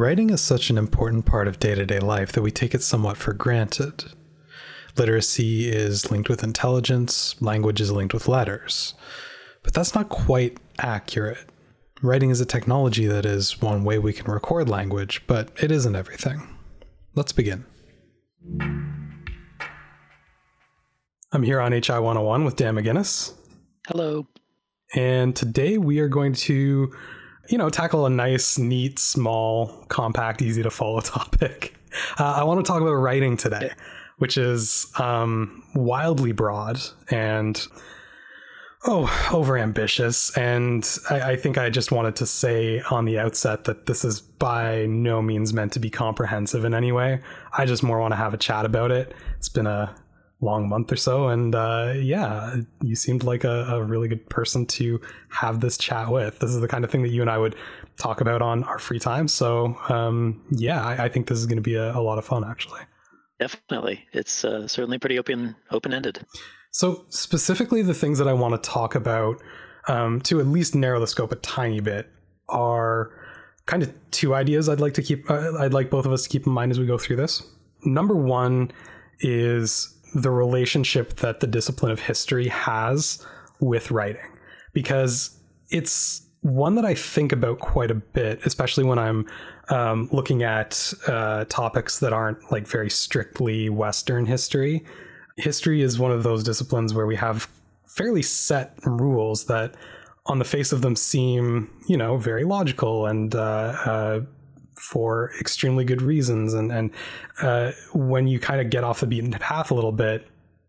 Writing is such an important part of day to day life that we take it somewhat for granted. Literacy is linked with intelligence, language is linked with letters. But that's not quite accurate. Writing is a technology that is one way we can record language, but it isn't everything. Let's begin. I'm here on HI 101 with Dan McGinnis. Hello. And today we are going to you know, tackle a nice, neat, small, compact, easy to follow topic. Uh, I want to talk about writing today, which is um, wildly broad and oh, over ambitious. And I, I, think I just wanted to say on the outset that this is by no means meant to be comprehensive in any way. I just more want to have a chat about it. It's been a long month or so. And uh, yeah, you seemed like a, a, really good person to have this chat with. This is the kind of thing that you and I would talk about on our free time. So um, yeah, I, I, think this is going to be a, a, lot of fun, actually. Definitely, it's uh, certainly pretty open open ended. So specifically, the things that I want to talk about um, to at least narrow the scope a tiny bit are kind of two ideas I'd like to keep. Uh, I'd like both of us to keep in mind as we go through this. Number one is the relationship that the discipline of history has with writing because it's one that I think about quite a bit, especially when I'm um, looking at uh, topics that aren't like very strictly Western history. History is one of those disciplines where we have fairly set rules that, on the face of them, seem you know very logical and uh, uh, for extremely good reasons. And and uh, when you kind of get off the beaten path a little bit,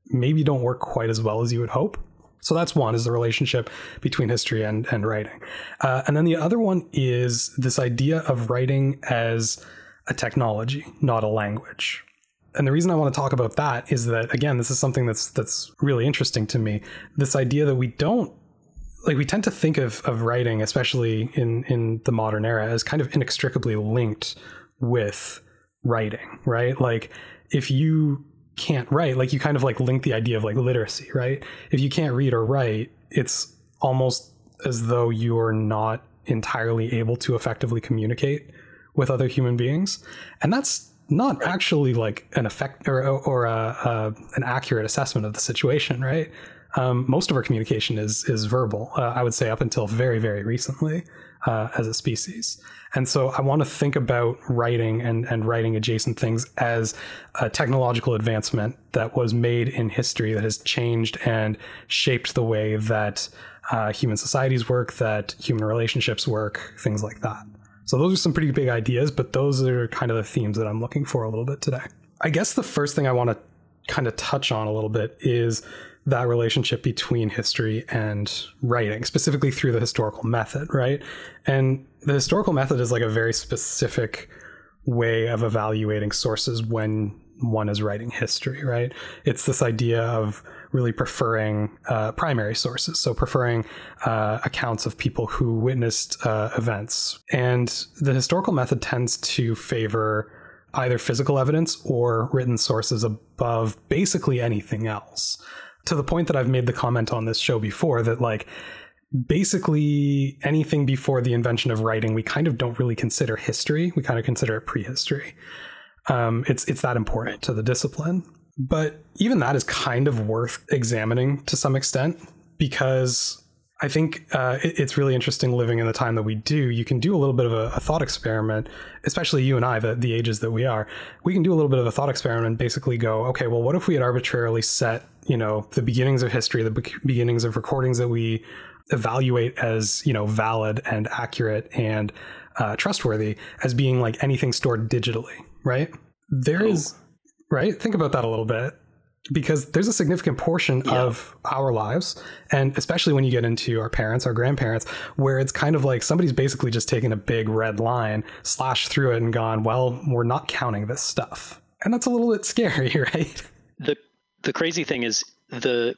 maybe don't work quite as well as you would hope. So that's one is the relationship between history and and writing, uh, and then the other one is this idea of writing as a technology, not a language. And the reason I want to talk about that is that again, this is something that's that's really interesting to me. This idea that we don't like we tend to think of of writing, especially in in the modern era, as kind of inextricably linked with writing, right? Like if you can't write, like you kind of like link the idea of like literacy, right? If you can't read or write, it's almost as though you're not entirely able to effectively communicate with other human beings, and that's not actually like an effect or or a, a, uh, uh, an accurate assessment of the situation, right? Um, most of our communication is is verbal. Uh, I would say up until very very recently uh, as a species. And so I want to think about writing and and writing adjacent things as a technological advancement that was made in history that has changed and shaped the way that uh, human societies work, that human relationships work, things like that. So those are some pretty big ideas, but those are kind of the themes that I'm looking for a little bit today. I guess the first thing I want to kind of touch on a little bit is that relationship between history and writing, specifically through the historical method, right? And the historical method is like a very specific way of evaluating sources when one is writing history, right? It's this idea of really preferring uh, primary sources, so preferring uh, accounts of people who witnessed uh, events. And the historical method tends to favor either physical evidence or written sources above basically anything else to the point that I've made the comment on this show before that like basically anything before the invention of writing we kind of don't really consider history. We kind of consider it prehistory. Um, it's it's that important to the discipline. But even that is kind of worth examining to some extent because I think uh, it, it's really interesting living in the time that we do. You can do a little bit of a, a, thought experiment, especially you and I, the, the ages that we are. We can do a little bit of a thought experiment and basically go, okay, well, what if we had arbitrarily set, you know, the beginnings of history, the be- beginnings of recordings that we evaluate as, you know, valid and accurate and uh, trustworthy as being like anything stored digitally, right? There oh. is, right? Think about that a little bit because there's a significant portion yeah. of our lives and especially when you get into our parents our grandparents where it's kind of like somebody's basically just taken a big red line slashed through it and gone well we're not counting this stuff and that's a little bit scary right the the crazy thing is the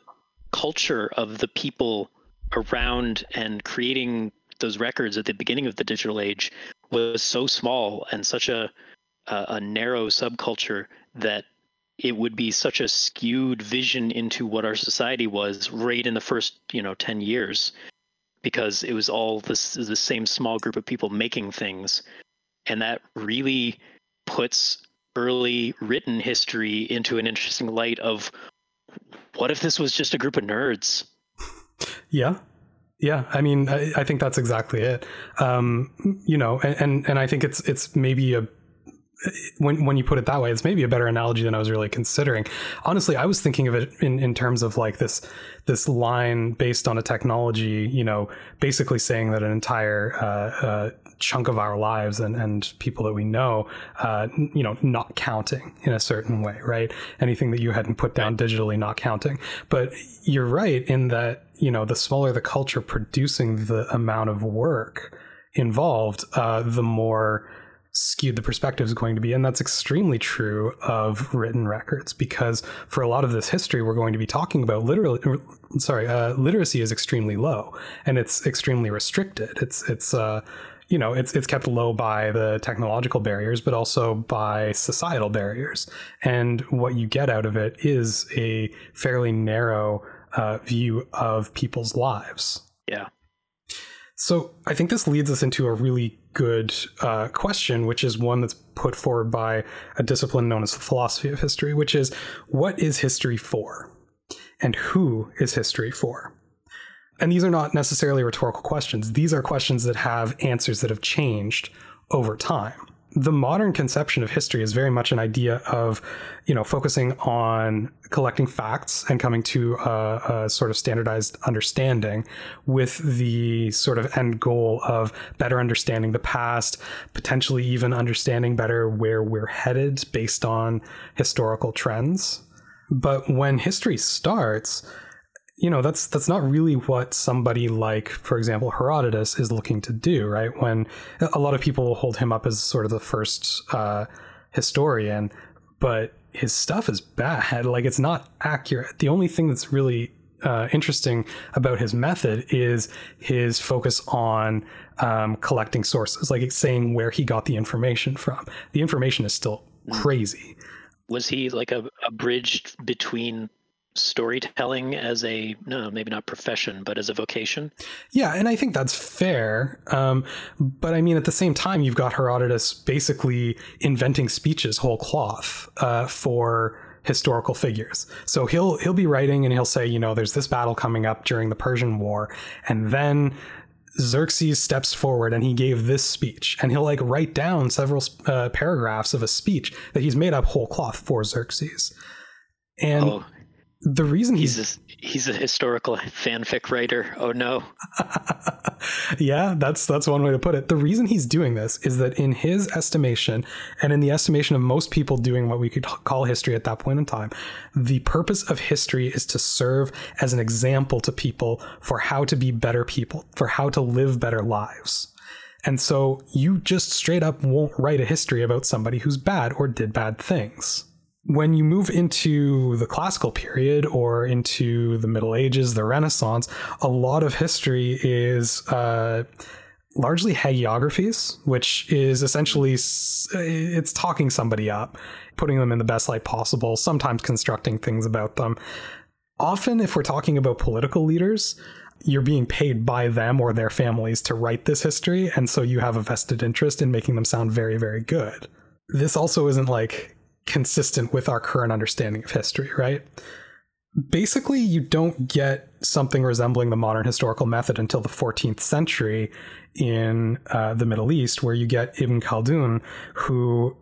culture of the people around and creating those records at the beginning of the digital age was so small and such a a, a narrow subculture that it would be such a skewed vision into what our society was right in the first you know 10 years because it was all this the same small group of people making things. And that really puts early written history into an interesting light of what if this was just a group of nerds? Yeah. Yeah. I mean i, I think that's exactly it. Um, you know and, and and i think it's it's maybe a when when you put it that way, it's maybe a better analogy than I was really considering. Honestly, I was thinking of it in, in terms of like this this line based on a technology, you know, basically saying that an entire uh, uh, chunk of our lives and, and people that we know, uh, you know, not counting in a certain way, right? Anything that you hadn't put down digitally, not counting. But you're right in that, you know, the smaller the culture producing the amount of work involved, uh, the more skewed the perspective is going to be. And that's extremely true of written records because for a lot of this history, we're going to be talking about literally, sorry, uh, literacy is extremely low and it's extremely restricted. It's, it's, uh, you know, it's it's kept low by the technological barriers, but also by societal barriers. And what you get out of it is a fairly narrow uh, view of people's lives. Yeah. So I think this leads us into a really good uh, question, which is one that's put forward by a discipline known as the philosophy of history, which is what is history for? And who is history for? And these are not necessarily rhetorical questions. These are questions that have answers that have changed over time the modern conception of history is very much an idea of, you know, focusing on collecting facts and coming to a, a, sort of standardized understanding with the sort of end goal of better understanding the past, potentially even understanding better where we're headed based on historical trends. But when history starts, you know that's that's not really what somebody like for example herodotus is looking to do right? When a lot of people hold him up as sort of the first uh, historian but his stuff is bad. Like it's not accurate. The only thing that's really uh, interesting about his method is his focus on um, collecting sources like saying where he got the information from. The information is still hmm. crazy. Was he like a, a bridge between storytelling as a no maybe not profession but as a vocation yeah and i think that's fair um, but i mean at the same time you've got herodotus basically inventing speeches whole cloth uh, for historical figures so he'll he'll be writing and he'll say you know there's this battle coming up during the persian war and then Xerxes steps forward and he gave this speech, and he'll like write down several uh, paragraphs of a speech that he's made up whole cloth for Xerxes. And oh, the reason he's he's a, he's a historical fanfic writer. Oh no. yeah, that's that's one way to put it. The reason he's doing this is that in his estimation and in the estimation of most people doing what we could call history at that point in time, the purpose of history is to serve as an example to people for how to be better people, for how to live better lives. And so you just straight up won't write a history about somebody who's bad or did bad things when you move into the classical period or into the Middle Ages, the Renaissance, a lot of history is uh, largely hagiographies, which is essentially it's talking somebody up, putting them in the best light possible, sometimes constructing things about them. Often, if we're talking about political leaders, you're being paid by them or their families to write this history, and so you have a vested interest in making them sound very, very good. This also isn't like consistent with our current understanding of history, right? basically you don't get something resembling the modern historical method until the 14th century in uh, the Middle East, where you get Ibn Khaldun, who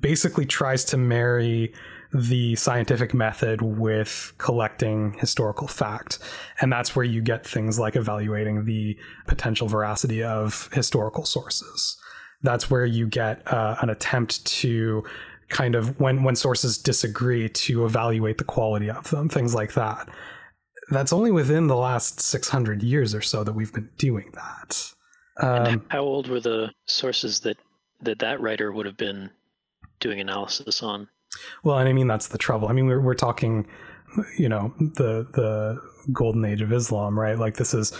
basically tries to marry the scientific method with collecting historical fact. And that's where you get things like evaluating the potential veracity of historical sources. That's where you get uh, an attempt to kind of when when sources disagree to evaluate the quality of them things like that. That's only within the last 600 years or so that we've been doing that. Um, how old were the sources that that that writer would have been doing analysis on? Well and i mean that's the trouble. I mean we're, we're talking you know the the golden age of Islam, right? Like this is,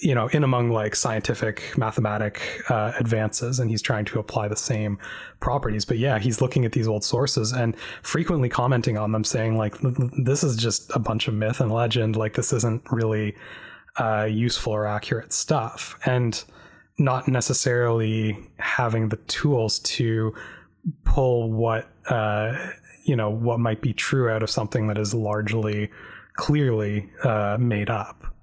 you know, in among like scientific mathematic uh, advances, and he's trying to apply the same properties. But yeah, he's looking at these old sources and frequently commenting on them, saying like, "This is just a bunch of myth and legend. Like this isn't really uh, useful or accurate stuff," and not necessarily having the tools to pull what uh, you know what might be true out of something that is largely clearly uh, made up.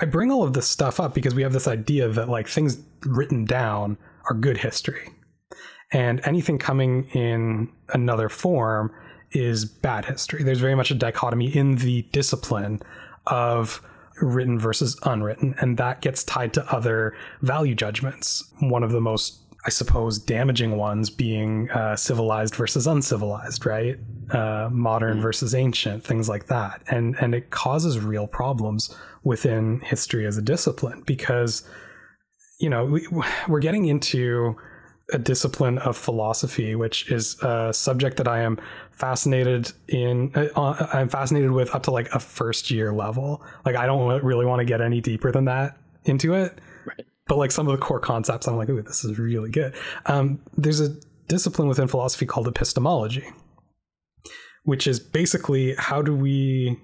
I bring all of this stuff up because we have this idea that like things written down are good history, and anything coming in another form is bad history. There's very much a dichotomy in the discipline of written versus unwritten, and that gets tied to other value judgments. One of the most I suppose, damaging ones being uh, civilized versus uncivilized, right? Uh, modern mm. versus ancient, things like that, and and it causes real problems within history as a discipline because, you know, we, we're getting into a discipline of philosophy, which is a subject that I am fascinated in. Uh, I'm fascinated with up to like a first year level. Like I don't really want to get any deeper than that into it. But like some of the core concepts, I'm like, ooh, this is really good. Um, there's a discipline within philosophy called epistemology, which is basically how do we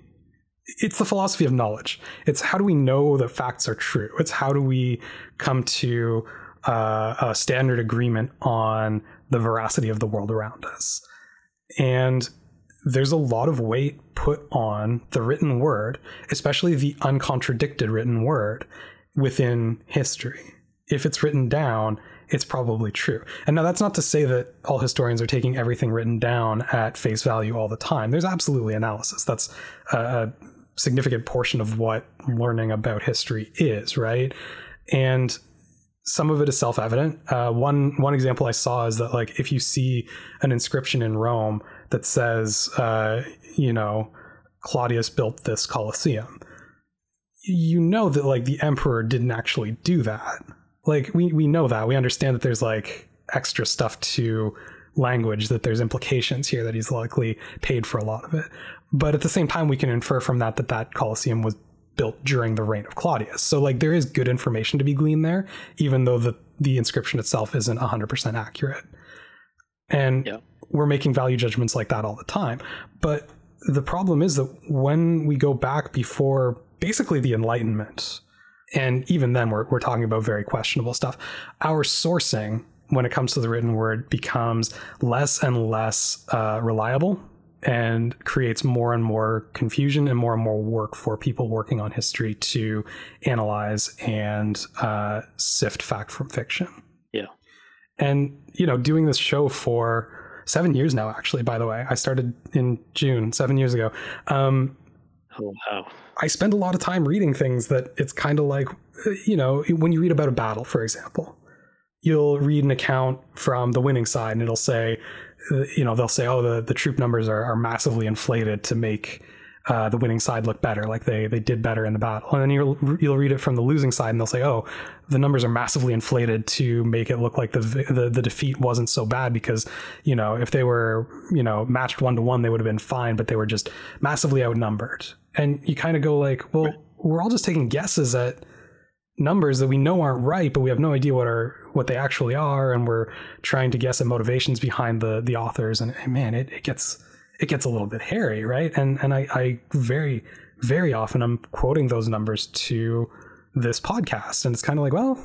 it's the philosophy of knowledge. It's how do we know that facts are true? It's how do we come to uh, a standard agreement on the veracity of the world around us? And there's a lot of weight put on the written word, especially the uncontradicted written word within history. If it's written down, it's probably true. And now that's not to say that all historians are taking everything written down at face value all the time. There's absolutely analysis. That's a significant portion of what learning about history is, right? And some of it is self-evident. Uh, one one example I saw is that like if you see an inscription in Rome that says, uh, you know, Claudius built this Colosseum, you know that like the emperor didn't actually do that. Like we we know that. We understand that there's like extra stuff to language that there's implications here that he's likely paid for a lot of it. But at the same time we can infer from that that that Colosseum was built during the reign of Claudius. So like there is good information to be gleaned there even though the the inscription itself isn't 100% accurate. And yeah. we're making value judgments like that all the time. But the problem is that when we go back before basically the Enlightenment, and even then we're, we're talking about very questionable stuff, our sourcing when it comes to the written word becomes less and less uh, reliable and creates more and more confusion and more and more work for people working on history to analyze and uh, sift fact from fiction. Yeah. And, you know, doing this show for seven years now, actually, by the way, I started in June, seven years ago. Um, oh, wow. I spend a lot of time reading things that it's kind of like, you know, when you read about a battle, for example, you'll read an account from the winning side and it'll say, you know, they'll say, oh, the, the troop numbers are, are massively inflated to make uh, the winning side look better, like they they did better in the battle. And then you'll you'll read it from the losing side, and they'll say, "Oh, the numbers are massively inflated to make it look like the the, the defeat wasn't so bad because you know if they were you know matched one to one, they would have been fine, but they were just massively outnumbered." And you kind of go like, "Well, we're all just taking guesses at." numbers that we know aren't right, but we have no idea what are what they actually are, and we're trying to guess at motivations behind the the authors. And, and man, it, it gets it gets a little bit hairy, right? And and I, I very very often I'm quoting those numbers to this podcast, and it's kind of like, well,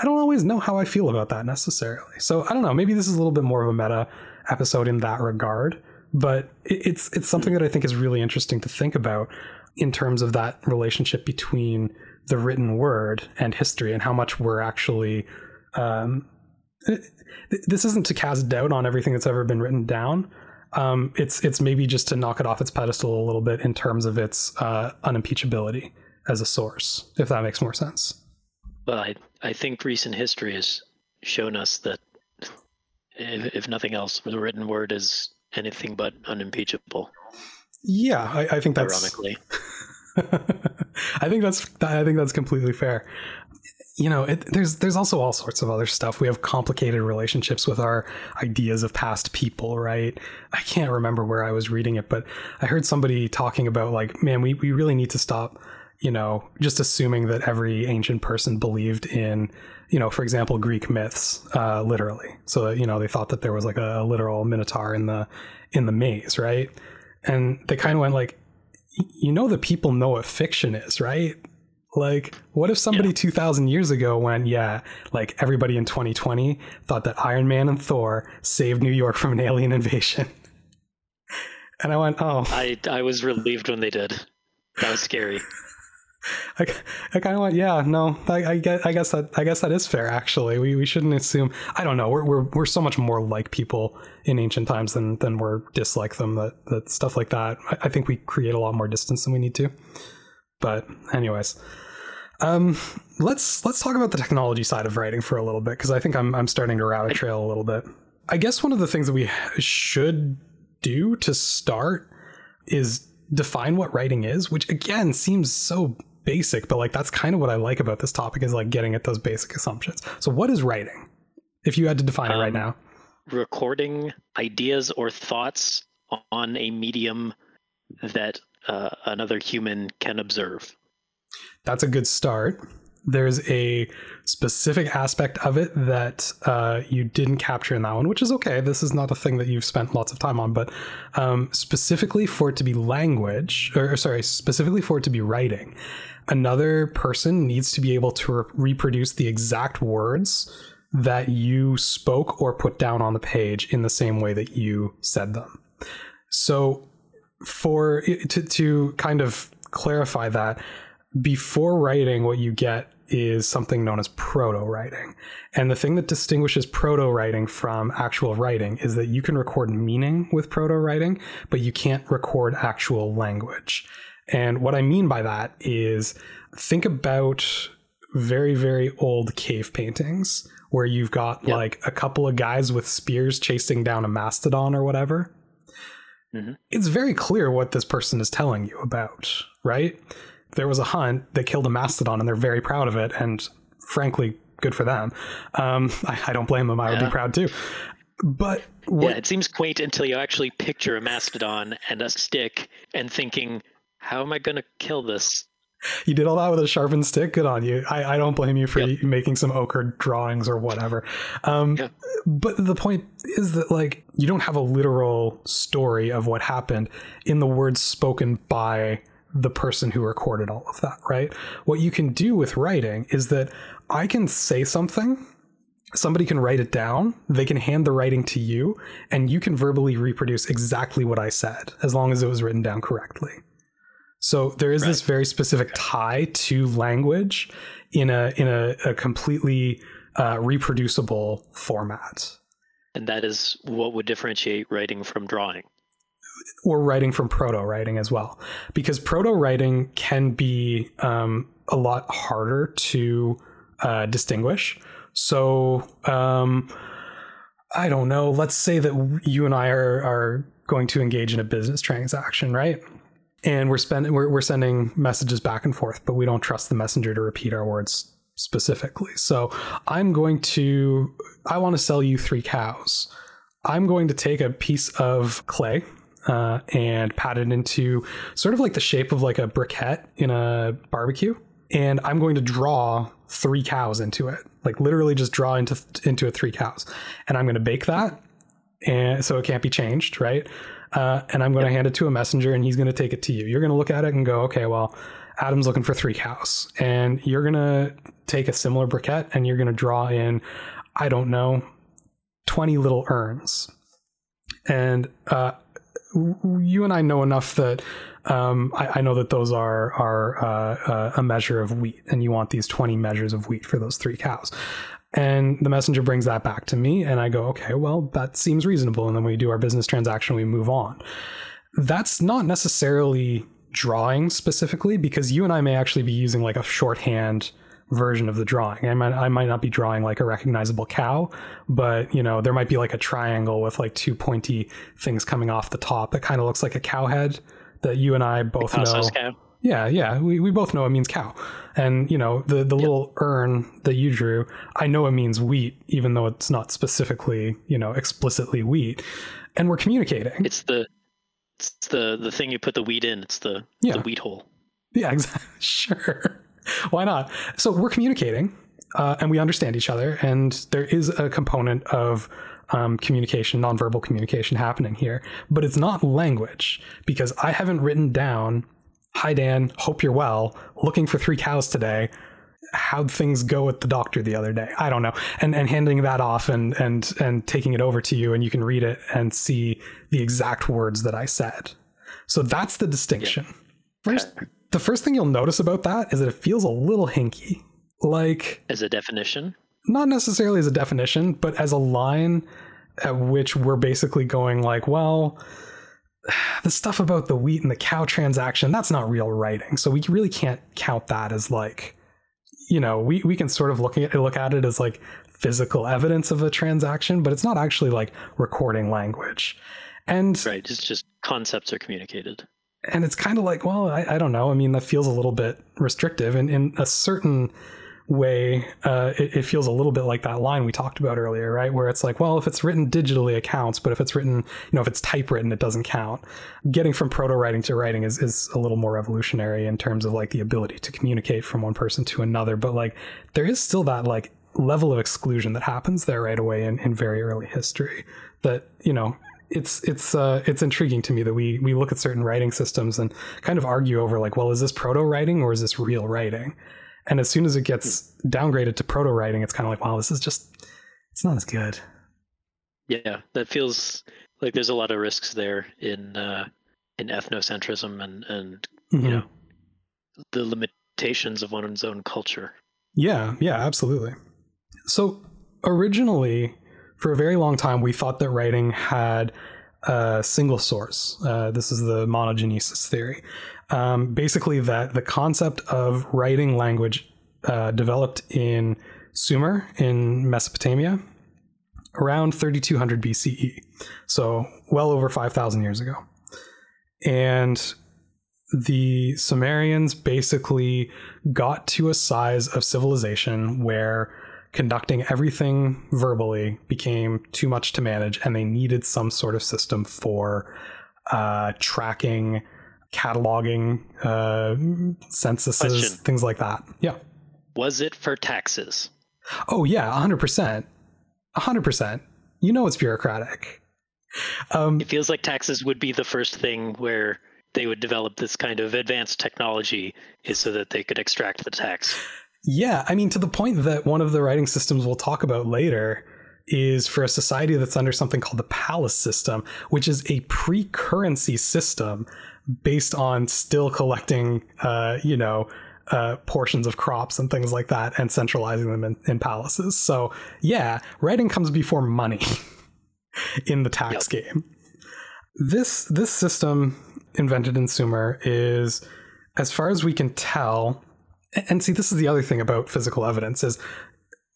I don't always know how I feel about that necessarily. So I don't know. Maybe this is a little bit more of a meta episode in that regard. But it's it's something that I think is really interesting to think about in terms of that relationship between the written word and history and how much we're actually um, this isn't to cast doubt on everything that's ever been written down. Um, it's it's maybe just to knock it off its pedestal a little bit in terms of its uh, unimpeachability as a source if that makes more sense. Well I, I think recent history has shown us that if, if nothing else the written word is anything but unimpeachable yeah i, I think that's ironically I think that's I think that's completely fair. You know, it, there's there's also all sorts of other stuff. We have complicated relationships with our ideas of past people, right? I can't remember where I was reading it, but I heard somebody talking about like, man, we, we really need to stop, you know, just assuming that every ancient person believed in, you know, for example, Greek myths, uh, literally. So you know, they thought that there was like a, literal minotaur in the in the maze, right? And they kind of went like, you know the people know what fiction is, right? Like, what if somebody yeah. 2,000 years ago went, yeah, like everybody in 2020 thought that Iron Man and Thor saved New York from an alien invasion? And I went, oh. I, I was relieved when they did. That was scary. I, I kind of went, yeah, no, I, I, guess, I guess that I guess that is fair. Actually, we, we shouldn't assume. I don't know. We're, we're we're so much more like people in ancient times than than we're dislike them. That that stuff like that. I, I think we create a lot more distance than we need to. But anyways, um, let's let's talk about the technology side of writing for a little bit because I think I'm I'm starting to rabbit trail a little bit. I guess one of the things that we should do to start is define what writing is, which again seems so basic, but like that's kind of what I like about this topic is like getting at those basic assumptions. So what is writing? If you had to define um, it right um, now. Recording ideas or thoughts on a medium that uh, another human can observe. That's a good start there's a specific aspect of it that uh, you didn't capture in that one, which is okay. This is not a thing that you've spent lots of time on, but um, specifically for it to be language, or sorry, specifically for it to be writing, another person needs to be able to re- reproduce the exact words that you spoke or put down on the page in the same way that you said them. So, for to, to kind of clarify that, before writing, what you get is something known as proto writing. And the thing that distinguishes proto writing from actual writing is that you can record meaning with proto writing, but you can't record actual language. And what I mean by that is think about very, very old cave paintings where you've got yep. like a couple of guys with spears chasing down a mastodon or whatever. Mm-hmm. It's very clear what this person is telling you about, right? There was a hunt, they killed a mastodon, and they're very proud of it. And frankly, good for them. Um, I, I, don't blame them. I would be proud too. But what, yeah, it seems quaint until you actually picture a mastodon and a stick and thinking, how am I going to kill this? You did all that with a sharpened stick. Good on you. I, I don't blame you for yep. making some ochre drawings or whatever. Um, yeah. But the point is that, like, you don't have a literal story of what happened in the words spoken by the person who recorded all of that, right? What you can do with writing is that I can say something, somebody can write it down, they can hand the writing to you, and you can verbally reproduce exactly what I said as long as it was written down correctly. So there is right. this very specific tie to language in a in a, a completely uh, reproducible format. And that is what would differentiate writing from drawing or writing from proto writing as well, because proto writing can be um, a lot harder to uh, distinguish. So um, I don't know. Let's say that you and I are are going to engage in a business transaction, right? And we're spending we're, we're sending messages back and forth, but we don't trust the messenger to repeat our words specifically. So I'm going to I want to sell you three cows. I'm going to take a piece of clay uh, and pat it into sort of like the shape of like a briquette in a barbecue. And I'm going to draw three cows into it, like literally just draw into into it three cows, and I'm going to bake that, and so it can't be changed, right? Uh, and I'm going to hand it to a messenger, and he's going to take it to you. You're going to look at it and go, okay, well, Adam's looking for three cows, and you're going to take a similar briquette and you're going to draw in, I don't know, 20 little urns. And uh, you and I know enough that um, I, I, know that those are are uh, uh, a measure of wheat, and you want these twenty measures of wheat for those three cows. And the messenger brings that back to me, and I go, okay, well, that seems reasonable. And then we do our business transaction, we move on. That's not necessarily drawing specifically because you and I may actually be using like a shorthand version of the drawing. I might I might not be drawing like a recognizable cow, but you know, there might be like a triangle with like two pointy things coming off the top that kind of looks like a cow head that you and I both know. Cow. Yeah, yeah, we, we both know it means cow. And you know, the the yep. little urn that you drew, I know it means wheat even though it's not specifically, you know, explicitly wheat. And we're communicating. It's the it's the the thing you put the wheat in. It's the yeah. the wheat hole. Yeah, exactly. Sure. Why not? So we're communicating uh, and we understand each other, and there is a component of um, communication, nonverbal communication happening here, but it's not language because I haven't written down, Hi, Dan, hope you're well, looking for three cows today. How'd things go at the doctor the other day? I don't know. And and handing that off and and and taking it over to you and you can read it and see the exact words that I said. So that's the distinction. Yeah. First, the first thing you'll notice about that is that it feels a little hinky. Like as a definition? Not necessarily as a definition, but as a line at which we're basically going like, well, the stuff about the wheat and the cow transaction, that's not real writing. So we really can't count that as like, you know, we, we can sort of look at look at it as like physical evidence of a transaction, but it's not actually like recording language. And right, it's just concepts are communicated and it's kind of like, well, I, I, don't know. I mean, that feels a little bit restrictive, and in a certain way, uh, it, it, feels a little bit like that line we talked about earlier, right? Where it's like, well, if it's written digitally, it counts, but if it's written, you know, if it's typewritten, it doesn't count. Getting from proto writing to writing is is a little more revolutionary in terms of like the ability to communicate from one person to another, but like there is still that like level of exclusion that happens there right away in, in very early history that you know it's it's uh, it's intriguing to me that we we look at certain writing systems and kind of argue over like, well, is this proto writing or is this real writing? And as soon as it gets downgraded to proto writing, it's kind of like, wow, this is just it's not as good. Yeah, that feels like there's a lot of risks there in uh, in ethnocentrism and and mm-hmm. you know the limitations of one's own culture. Yeah, yeah, absolutely. So originally for a very long time, we thought that writing had a single source. Uh, this is the monogenesis theory. Um, basically, that the concept of writing language uh, developed in Sumer in Mesopotamia around 3200 BCE, so well over 5,000 years ago. And the Sumerians basically got to a size of civilization where conducting everything verbally became too much to manage, and they needed some sort of system for uh, tracking, cataloging, uh, censuses, Question. things like that. Yeah. Was it for taxes? Oh yeah, hundred percent, hundred percent. You know it's bureaucratic. Um, it feels like taxes would be the first thing where they would develop this kind of advanced technology, is so that they could extract the tax. Yeah, I mean, to the point that one of the writing systems we'll talk about later is for a society that's under something called the palace system, which is a pre-currency system based on still collecting, uh, you know, uh, portions of crops and things like that and centralizing them in, in palaces. So yeah, writing comes before money in the tax yep. game. This this system invented in Sumer is, as far as we can tell, and see this is the other thing about physical evidence is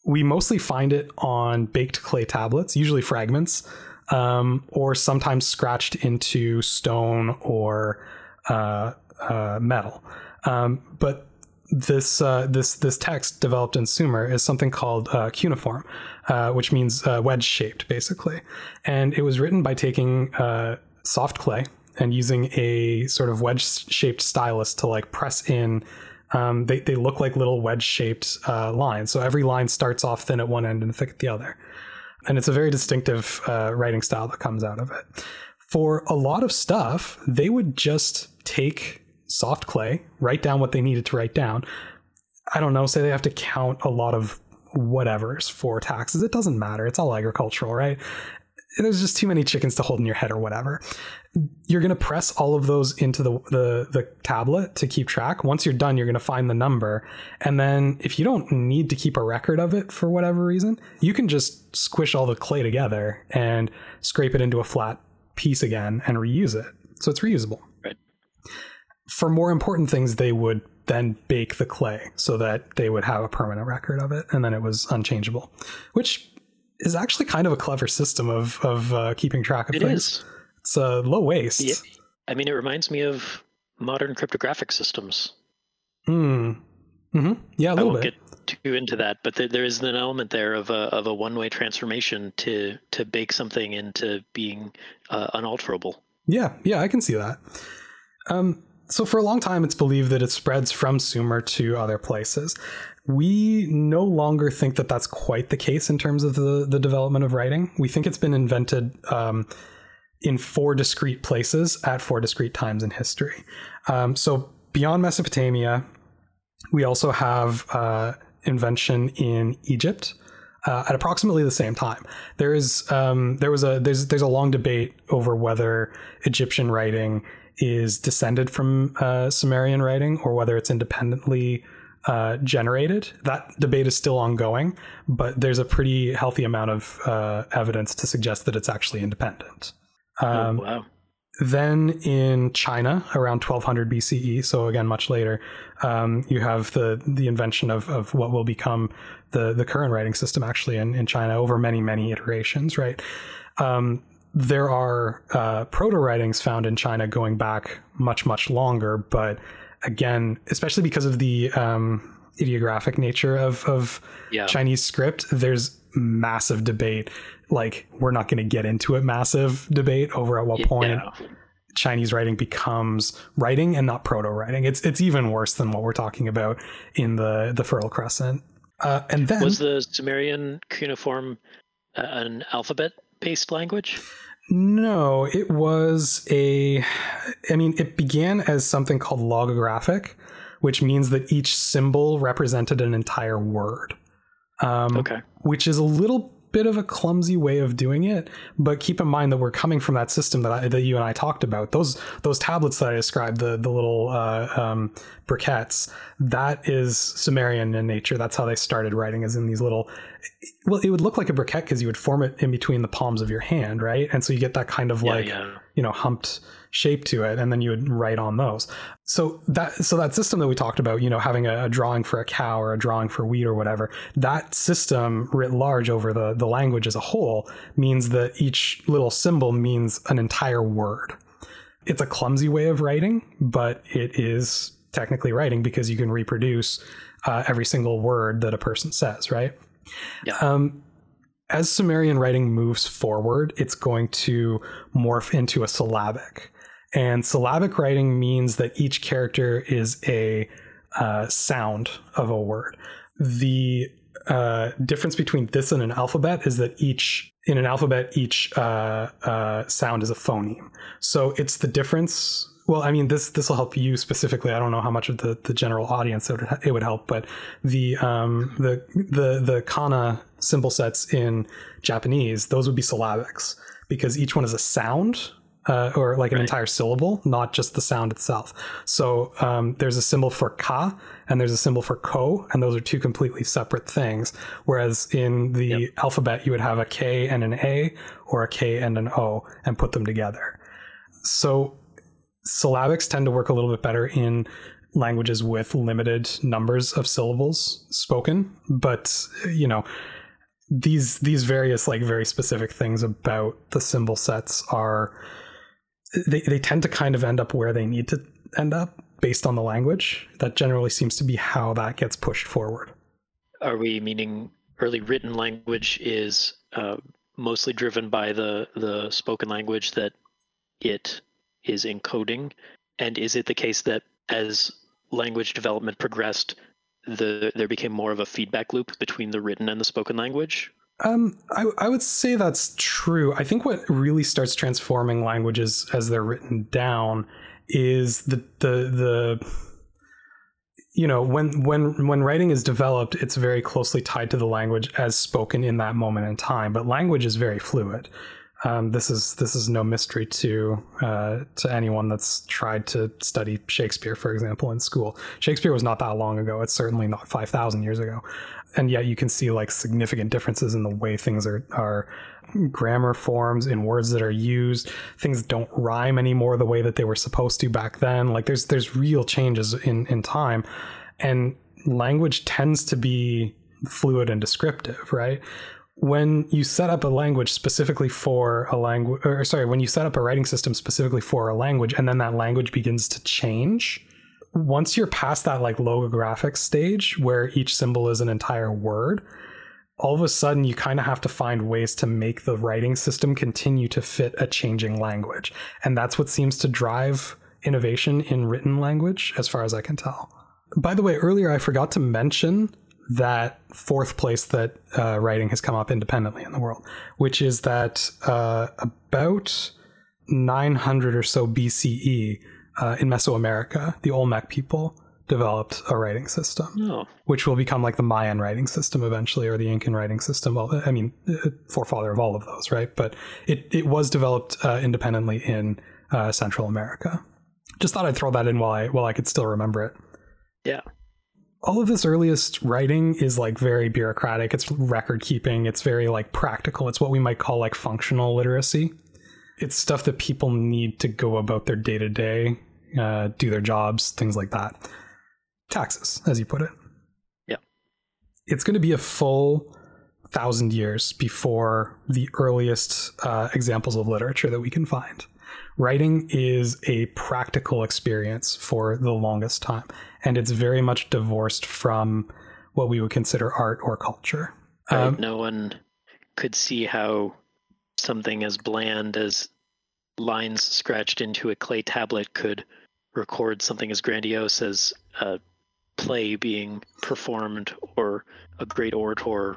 we mostly find it on baked clay tablets usually fragments um, or sometimes scratched into stone or uh, uh, metal um, but this uh, this this text developed in Sumer is something called uh, cuneiform, uh, which means uh, wedge shaped, basically. And it was written by taking soft clay and using a sort of wedge shaped stylus to like press in um, they, they look like little wedge shaped uh, lines. So every line starts off thin at one end and thick at the other. And it's a very distinctive uh, writing style that comes out of it. For a lot of stuff, they would just take soft clay, write down what they needed to write down. I don't know, say they have to count a lot of whatevers for taxes. It doesn't matter. It's all agricultural, right? There's just too many chickens to hold in your head or whatever you're going to press all of those into the, the the tablet to keep track. Once you're done, you're going to find the number, and then if you don't need to keep a record of it for whatever reason, you can just squish all the clay together and scrape it into a flat piece again and reuse it. So it's reusable. Right. For more important things, they would then bake the clay so that they would have a permanent record of it, and then it was unchangeable, which is actually kind of a clever system of of uh, keeping track of It things. is. It's uh, low waste. Yeah. I mean, it reminds me of modern cryptographic systems. Hmm. hmm Yeah, a little I won't bit. get too into that, but there, there is an element there of a of a one way transformation to to bake something into being uh, unalterable. Yeah, yeah, I can see that. Um, so for a long time, it's believed that it spreads from Sumer to other places. We no longer think that that's quite the case in terms of the the development of writing. We think it's been invented um, in four discrete places at four discrete times in history. Um, so beyond Mesopotamia, we also have uh, invention in Egypt uh, at approximately the same time. There is um, there was a there's there's a long debate over whether Egyptian writing is descended from uh, Sumerian writing or whether it's independently uh, generated. That debate is still ongoing, but there's a pretty healthy amount of uh, evidence to suggest that it's actually independent. Um, oh, wow. then in China, around 1200 BCE, so again much later, um, you have the the invention of, of what will become the the current writing system actually in, in China over many many iterations. Right, um, there are uh, proto writings found in China going back much much longer, but again, especially because of the um, ideographic nature of of Yeah. Chinese script, there's massive debate. Like we're not going to get into it. Massive debate over at what point Chinese writing becomes writing and not proto writing. It's it's even worse than what we're talking about in the the Fertile Crescent. Uh, and then Was the Sumerian cuneiform uh, an alphabet based language? no, it was a. I mean, it began as something called logographic, which means that each symbol represented an entire word. Um, Okay. which is a little bit of a clumsy way of doing it. But keep in mind that we're coming from that system that I, that you and I talked about. Those those tablets that I described, the the little uh, um, briquettes, that is Sumerian in nature. That's how they started writing, is in these little. Well, it would look like a briquette because you would form it in between the palms of your hand, right? And so you get that kind of Yeah, like yeah. you know humped shape to it and then you would write on those so that so that system that we talked about you know having a, a drawing for a cow or a drawing for wheat or whatever that system writ large over the the language as a whole means that each little symbol means an entire word it's a clumsy way of writing but it is technically writing because you can reproduce uh, every single word that a person says right Yeah. um, as Sumerian writing moves forward, it's going to morph into a syllabic. And syllabic writing means that each character is a uh, sound of a word. The uh, difference between this and an alphabet is that each in an alphabet each uh, uh, sound is a phoneme. So it's the difference. Well, I mean this this will help you specifically. I don't know how much of the, the general audience it would, it would help, but the um, the the the kana symbol sets in Japanese those would be syllabics because each one is a sound uh, or like an entire syllable, not just the sound itself. So um, there's a symbol for ka and there's a symbol for ko, and those are two completely separate things. Whereas in the alphabet, you would have a K and an A or a K and an O and put them together. So syllabics tend to work a little bit better in languages with limited numbers of syllables spoken, but you know these these various like very specific things about the symbol sets are they, they tend to kind of end up where they need to end up based on the language. That generally seems to be how that gets pushed forward. Are we meaning early written language is uh, mostly driven by the the spoken language that it is encoding, and is it the case that as language development progressed, the there became more of a feedback loop between the written and the spoken language? Um, I, I would say that's true. I think what really starts transforming languages as they're written down is the the the you know when when when writing is developed, it's very closely tied to the language as spoken in that moment in time. But language is very fluid. Um, this is this is no mystery to uh, to anyone that's tried to study Shakespeare, for example, in school. Shakespeare was not that long ago. It's certainly not five thousand years ago, and yet you can see like significant differences in the way things are are grammar forms in words that are used. Things don't rhyme anymore the way that they were supposed to back then. Like there's there's real changes in in time, and language tends to be fluid and descriptive, right? When you set up a language specifically for a language, or sorry, when you set up a writing system specifically for a language, and then that language begins to change, once you're past that like logographic stage where each symbol is an entire word, all of a sudden you kind of have to find ways to make the writing system continue to fit a changing language. And that's what seems to drive innovation in written language, as far as I can tell. By the way, earlier I forgot to mention that fourth place that uh, writing has come up independently in the world, which is that uh, about 900 or so BCE uh, in Mesoamerica, the Olmec people developed a writing system, Oh, which will become like the Mayan writing system eventually, or the Incan writing system. Well, I mean, uh, forefather of all of those, right? But it, it was developed uh, independently in uh, Central America. Just thought I'd throw that in while I while I could still remember it yeah. all of this earliest writing is like very bureaucratic it's record keeping it's very like practical it's what we might call like functional literacy it's stuff that people need to go about their day to day do their jobs things like that taxes as you put it Yeah. it's going to be a full thousand years before the earliest uh, examples of literature that we can find writing is a practical experience for the longest time and it's very much divorced from what we would consider art or culture Right. Um, no one could see how something as bland as lines scratched into a clay tablet could record something as grandiose as a play being performed or a great orator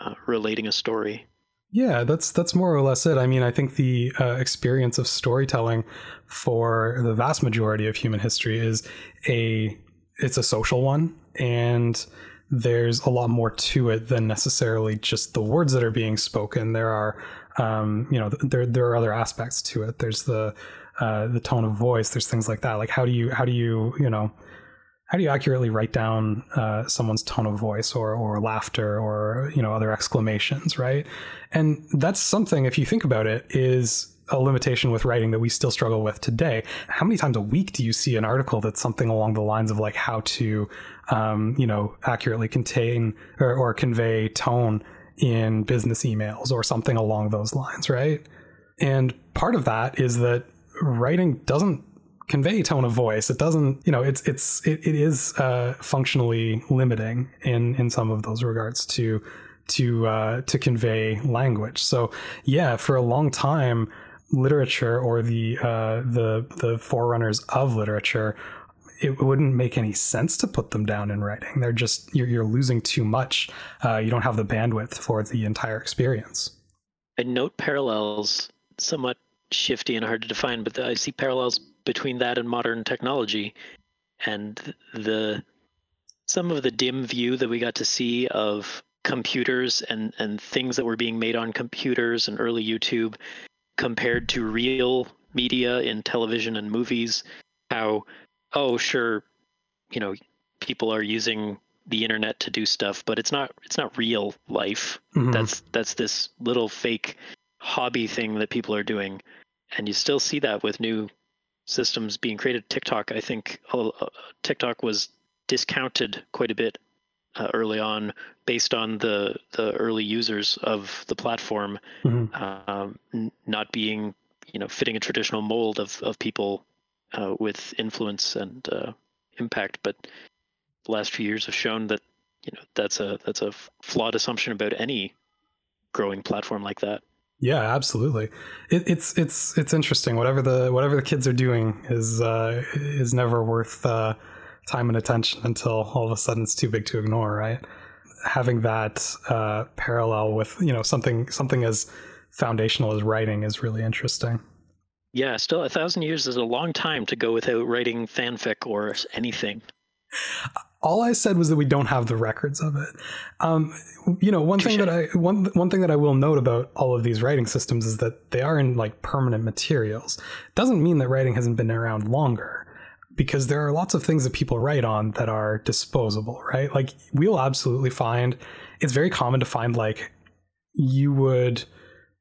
uh, relating a story. Yeah, that's that's more or less it. I mean, I think the uh, experience of storytelling for the vast majority of human history is a it's a social one, and there's a lot more to it than necessarily just the words that are being spoken. There are, um, you know, there there are other aspects to it. There's the uh, the tone of voice. There's things like that. Like how do you how do you you know how do you accurately write down uh, someone's tone of voice or or laughter or you know other exclamations right and that's something if you think about it is a limitation with writing that we still struggle with today how many times a week do you see an article that's something along the lines of like how to um, you know accurately contain or, or convey tone in business emails or something along those lines right? And part of that is that writing doesn't convey tone of voice. It doesn't you know it's it's it, it is uh functionally limiting in in some of those regards to to uh to convey language. So yeah for a long time literature or the uh the the forerunners of literature it wouldn't make any sense to put them down in writing. They're just you're, you're losing too much. Uh you don't have the bandwidth for the entire experience. I note parallels somewhat shifty and hard to define, but I see parallels between that and modern technology. And the some of the dim view that we got to see of computers and and things that were being made on computers and early YouTube compared to real media in television and movies how oh sure you know people are using the internet to do stuff but it's not it's not real life Mhm. that's that's this little fake hobby thing that people are doing and you still see that with new systems being created tiktok i think uh, tiktok was discounted quite a bit uh, early on based on the the early users of the platform Mhm. um, n- not being you know fitting a traditional mold of of people uh, with influence and uh, impact but the last few years have shown that you know that's a that's a flawed assumption about any growing platform like that Yeah, absolutely. It, it's it's it's interesting. Whatever the whatever the kids are doing is uh, is never worth uh, time and attention until all of a sudden it's too big to ignore, right? Having that uh, parallel with you know something something as foundational as writing is really interesting. Yeah still a thousand years is a long time to go without writing fanfic or anything All I said was that we don't have the records of it. Um, you know, one thing that I one one thing that I will note about all of these writing systems is that they are in like permanent materials. Doesn't mean that writing hasn't been around longer because there are lots of things that people write on that are disposable, right? Like we'll absolutely find it's very common to find like you would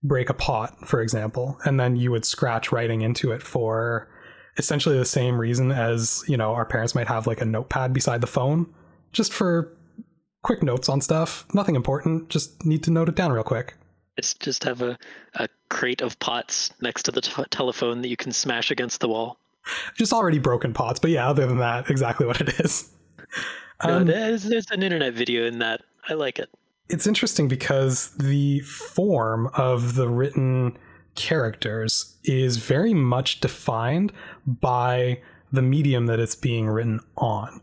break a pot, for example, and then you would scratch writing into it for essentially the same reason as, you know, our parents might have like a notepad beside the phone, just for quick notes on stuff. Nothing important, just need to note it down real quick. It's just have a, a crate of pots next to the t- telephone that you can smash against the wall just already broken pots. But yeah, other than that, exactly what it is. Um, no, there's, there's an internet video in that. I like it. It's interesting because the form of the written characters is very much defined by the medium that it's being written on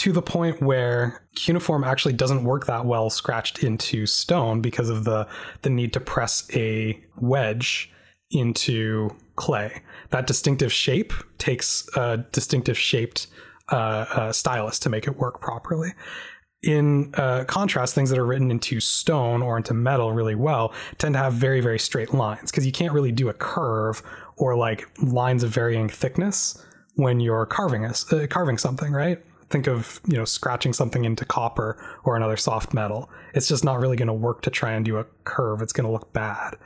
to the point where cuneiform actually doesn't work that well scratched into stone because of the the need to press a wedge into clay. That distinctive shape takes a distinctive shaped uh, uh, stylus to make it work properly. In uh, contrast, things that are written into stone or into metal really well tend to have very, very straight lines because you can't really do a curve or like lines of varying thickness when you're carving a, uh, carving something, right? Think of you know scratching something into copper or another soft metal. It's just not really going to work to try and do a curve. It's going to look bad.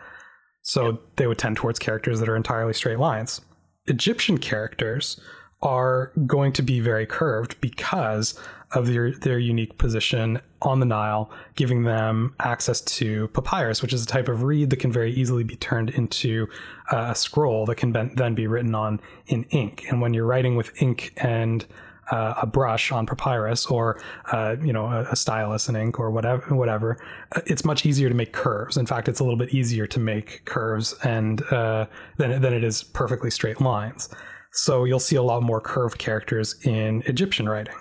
So yep. they would tend towards characters that are entirely straight lines. Egyptian characters are going to be very curved because of their, their unique position on the Nile, giving them access to papyrus, which is a type of reed that can very easily be turned into a scroll that can then be written on in ink. And when you're writing with ink and uh, a brush on papyrus or uh, you know a, a, stylus and ink or whatever whatever uh, it's much easier to make curves in fact it's a little bit easier to make curves and uh, than, than it is perfectly straight lines so you'll see a lot more curved characters in egyptian writing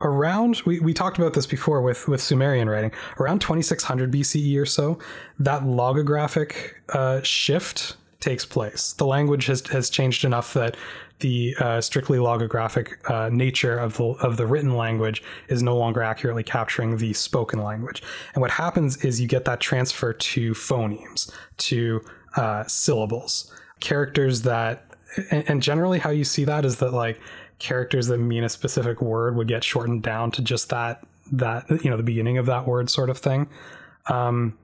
around we, we talked about this before with with sumerian writing around 2600 bce or so that logographic uh, shift takes place. The language has, has changed enough that the uh, strictly logographic uh, nature of the of the written language is no longer accurately capturing the spoken language. And what happens is you get that transfer to phonemes, to uh, syllables, characters that, and, and generally how you see that is that like characters that mean a specific word would get shortened down to just that that you know the beginning of that word sort of thing. Um,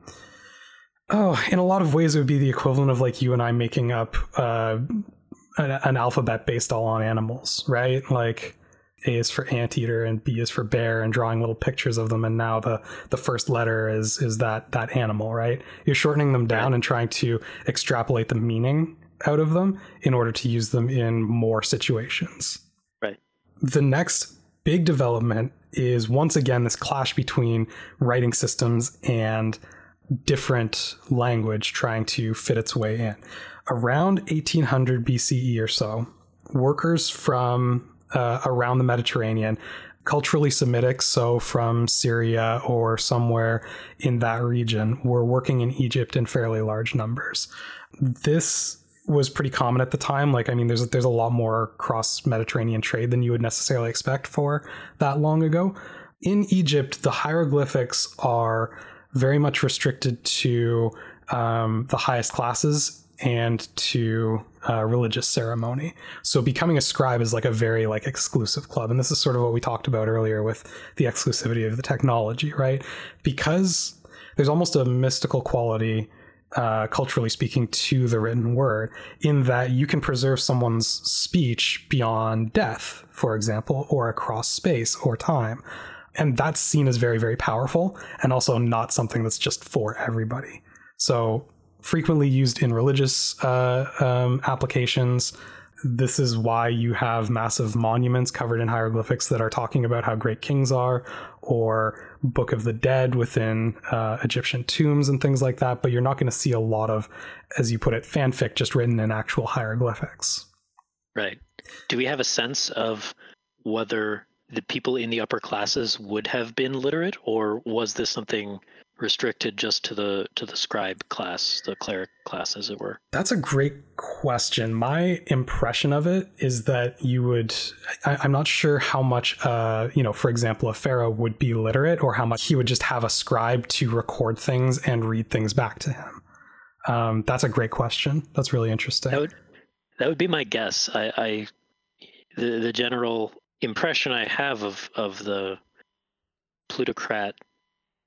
oh, in a lot of ways, it would be the equivalent of like you and I making up uh, an, an alphabet based all on animals, right? Like A is for anteater and B is for bear, and drawing little pictures of them. And now the the first letter is is that that animal, right? You're shortening them down and trying to extrapolate the meaning out of them in order to use them in more situations. Right. The next big development is once again this clash between writing systems and different language trying to fit its way in around 1800 BCE or so, workers from uh, around the Mediterranean, culturally Semitic, so from Syria or somewhere in that region, were working in Egypt in fairly large numbers. This was pretty common at the time. Like, I mean, there's there's a lot more cross Mediterranean trade than you would necessarily expect for that long ago. In Egypt, the hieroglyphics are very much restricted to um, the highest classes and to uh, religious ceremony. So becoming a scribe is like a very like exclusive club, and this is sort of what we talked about earlier with the exclusivity of the technology, right? Because there's almost a mystical quality. Uh, culturally speaking, to the written word, in that you can preserve someone's speech beyond death, for example, or across space or time. And that's seen as very, very powerful, and also not something that's just for everybody. So frequently used in religious uh, um, applications. This is why you have massive monuments covered in hieroglyphics that are talking about how great kings are, or Book of the Dead within uh, Egyptian tombs and things like that. But you're not going to see a lot of, as you put it, fanfic just written in actual hieroglyphics. Right. Do we have a sense of whether the people in the upper classes would have been literate, or was this something restricted just to the to the scribe class, the cleric class, as it were? That's a great question. My impression of it is that you would. I, am not sure how much, uh, you know, for example, a pharaoh would be literate, or how much he would just have a scribe to record things and read things back to him. Um, that's a great question. That's really interesting. That would, that would be my guess. I, I the the general impression I have of of the plutocrat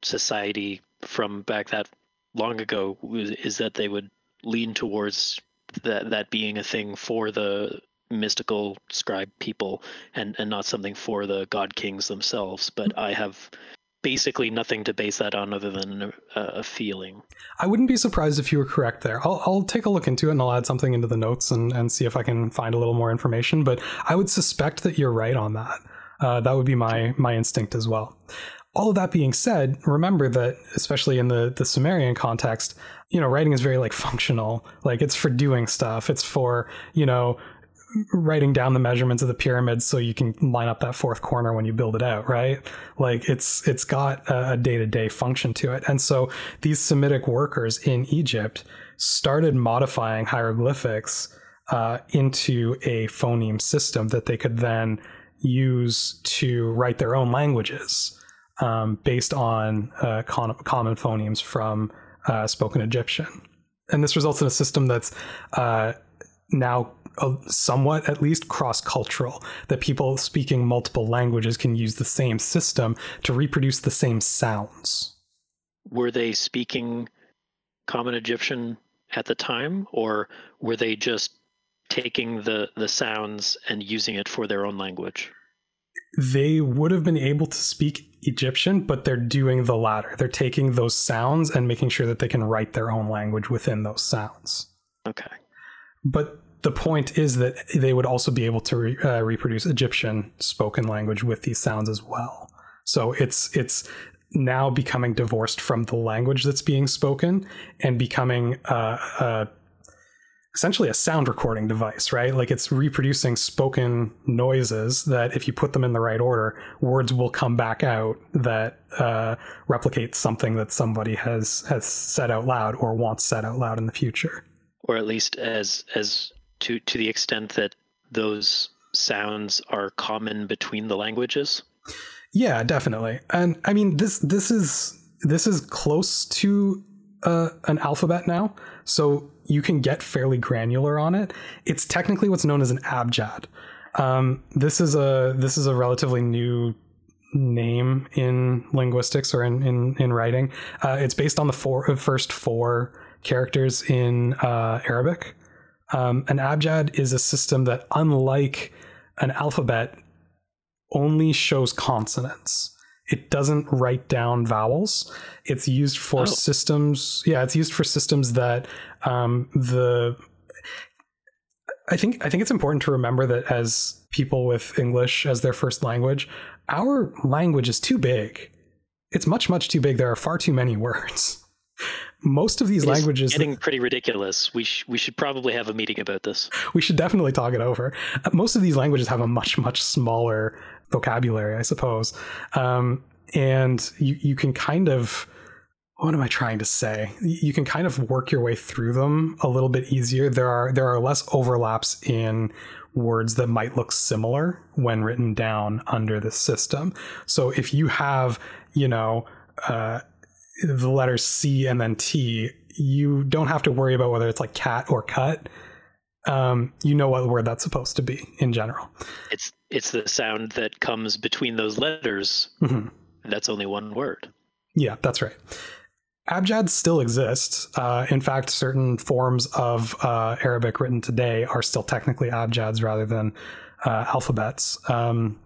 society from back that long ago is that they would lean towards that that being a thing for the mystical scribe people and and not something for the god kings themselves but i have basically nothing to base that on other than a, a, feeling. I wouldn't be surprised if you were correct there. I'll, I'll take a look into it and I'll add something into the notes and, and see if I can find a little more information. But I would suspect that you're right on that. Uh, that would be my my instinct as well. All of that being said, remember that especially in the the Sumerian context, you know, writing is very like functional. Like it's for doing stuff. It's for you know writing down the measurements of the pyramids so you can line up that fourth corner when you build it out right like it's it's got a day-to-day function to it and so these semitic workers in egypt started modifying hieroglyphics uh, into a phoneme system that they could then use to write their own languages um, based on uh, con- common phonemes from uh, spoken egyptian and this results in a system that's uh, now somewhat at least cross cultural, that people speaking multiple languages can use the same system to reproduce the same sounds. Were they speaking Common Egyptian at the time, or were they just taking the, the sounds and using it for their own language? They would have been able to speak Egyptian, but they're doing the latter. They're taking those sounds and making sure that they can write their own language within those sounds. Okay. But the point is that they would also be able to re, uh, reproduce Egyptian spoken language with these sounds as well. So it's it's now becoming divorced from the language that's being spoken and becoming uh, uh, essentially a sound recording device, right? Like it's reproducing spoken noises that, if you put them in the right order, words will come back out that uh, replicate something that somebody has has said out loud or wants said out loud in the future, or at least as as to to the extent that those sounds are common between the languages? Yeah, definitely. And I mean this this is this is close to uh, an alphabet now, so you can get fairly granular on it. It's technically what's known as an abjad. Um, this is a this is a relatively new name in linguistics or in in, in writing. Uh, it's based on the four first four characters in uh, Arabic. Um, an abjad is a system that, unlike an alphabet, only shows consonants. It doesn't write down vowels. It's used for oh. systems. Yeah, it's used for systems that um, the. I think I think it's important to remember that as people with English as their first language, our language is too big. It's much much too big. There are far too many words most of these languages getting pretty ridiculous. We sh- we should probably have a meeting about this. We should definitely talk it over. Uh, most of these languages have a much much smaller vocabulary, I suppose, um, and you you can kind of what am I trying to say? You can kind of work your way through them a little bit easier. There are there are less overlaps in words that might look similar when written down under the system. So if you have, you know, uh, the letters C and then T, you don't have to worry about whether it's like cat or cut. Um, you know what word that's supposed to be in general. It's it's the sound that comes between those letters. Mm-hmm. That's only one word. Yeah, that's right. Abjad still exists. Uh, in fact, certain forms of uh, Arabic written today are still technically abjads rather than uh, alphabets. Um,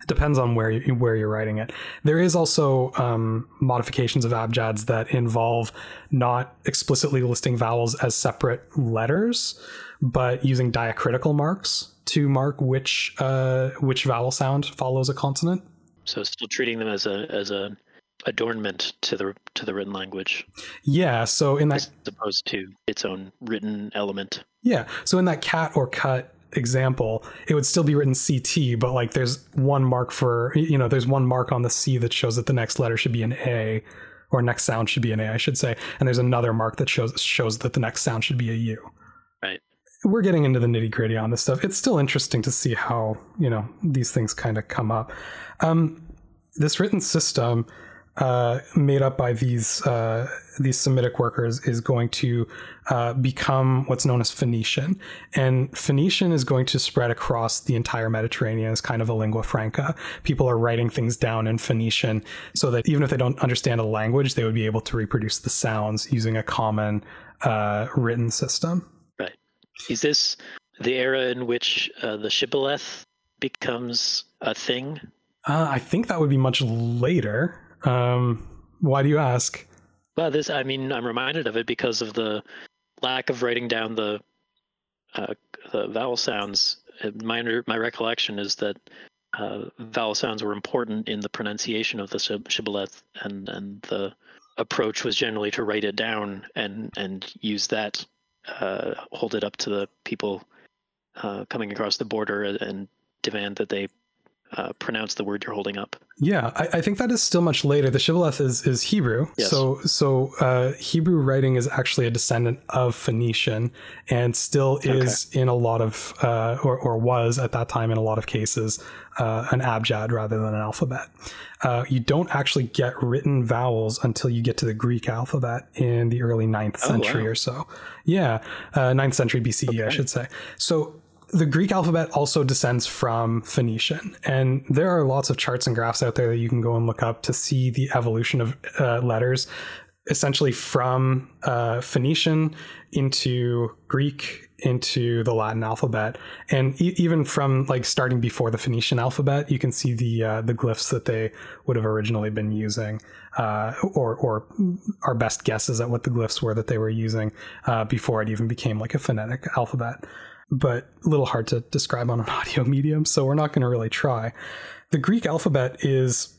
it depends on where you, where you're writing it. There is also um, modifications of abjads that involve not explicitly listing vowels as separate letters, but using diacritical marks to mark which uh, which vowel sound follows a consonant. So still treating them as a as a adornment to the to the written language. Yeah. So in that, as opposed to its own written element. Yeah. So in that cat or cut example, it would still be written CT, but like there's one mark for, you know, there's one mark on the C that shows that the next letter should be an A, or next sound should be an A, I should say. And there's another mark that shows shows that the next sound should be a U. We're getting into the nitty gritty on this stuff. It's still interesting to see how you know these things kind of come up. Um, this written system uh, made up by these uh, these Semitic workers is going to uh, become what's known as Phoenician, and Phoenician is going to spread across the entire Mediterranean as kind of a lingua franca. People are writing things down in Phoenician so that even if they don't understand a language, they would be able to reproduce the sounds using a common uh, written system. Is this the era in which uh, the shibboleth becomes a thing? Uh, I think that would be much later. Um, why do you ask? Well, this, I mean, I'm reminded of it because of the lack of writing down the, uh, the vowel sounds. My, my recollection is that uh, vowel sounds were important in the pronunciation of the shibboleth, and, and the approach was generally to write it down and, and use that, hold it up to the people uh, coming across the border and demand that they uh, pronounce the word you're holding up. Yeah, I, I, think that is still much later. The shibboleth is is Hebrew, yes. so so uh, Hebrew writing is actually a descendant of Phoenician, and still is okay. in a lot of uh, or or was at that time in a lot of cases uh, an abjad rather than an alphabet. Uh, you don't actually get written vowels until you get to the Greek alphabet in the early 9th century oh, wow. or so. Yeah, uh, ninth century BCE, okay. I should say. So the Greek alphabet also descends from Phoenician, and there are lots of charts and graphs out there that you can go and look up to see the evolution of uh, letters, essentially from uh, Phoenician into Greek into the Latin alphabet, and e- even from like starting before the Phoenician alphabet, you can see the uh, the glyphs that they would have originally been using, uh, or or our best guesses at what the glyphs were that they were using uh, before it even became like a phonetic alphabet but a little hard to describe on an audio medium, so we're not going to really try. The Greek alphabet is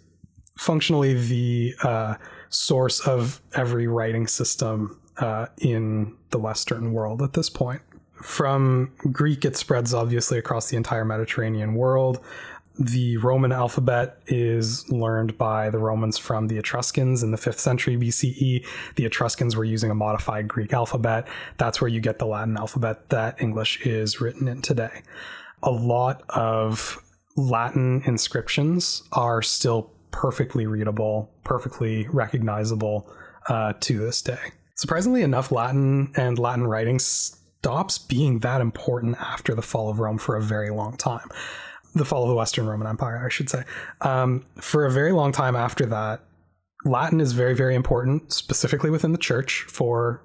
functionally the uh, source of every writing system uh, in the Western world at this point. From Greek, it spreads obviously across the entire Mediterranean world the Roman alphabet is learned by the Romans from the Etruscans in the 5th century BCE. The Etruscans were using a modified Greek alphabet. That's where you get the Latin alphabet that English is written in today. A lot of Latin inscriptions are still perfectly readable, perfectly recognizable uh, to this day. Surprisingly enough, Latin and Latin writing stops being that important after the fall of Rome for a very long time the fall of the Western Roman Empire, I should say. Um, for a very long time after that, Latin is very, very important, specifically within the church, for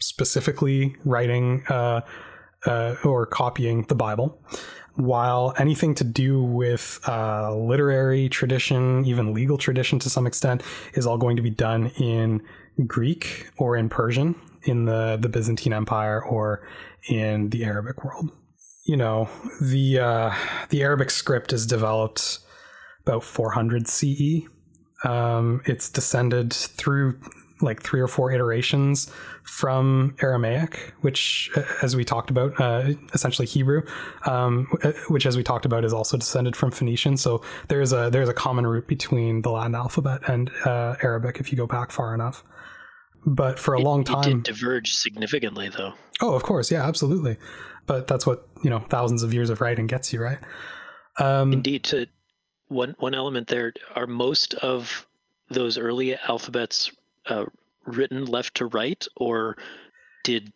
specifically writing uh, uh, or copying the Bible. While anything to do with uh, literary tradition, even legal tradition to some extent, is all going to be done in Greek or in Persian in the, the Byzantine Empire or in the Arabic world you know the uh, the Arabic script is developed about 400 CE. Um, it's descended through like three or four iterations from Aramaic, which, uh, as we talked about, uh, essentially Hebrew, um, uh, which, as we talked about, is also descended from Phoenician. So there's a there's a common root between the Latin alphabet and uh, Arabic if you go back far enough. But for a it, long time, it did diverge significantly, though. Oh, of course, yeah, absolutely but that's what you know thousands of years of writing gets you right? Um, indeed to one one element there are most of those early alphabets uh, written left to right or did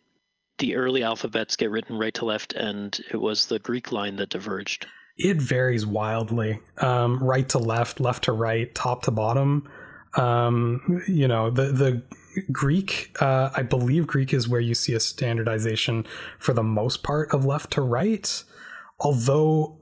the early alphabets get written right to left and it was the greek line that diverged? It varies wildly. Um, right to left left to right top to bottom um, you know the the Greek, uh, I believe Greek is where you see a standardization for the most part of left to right. Although,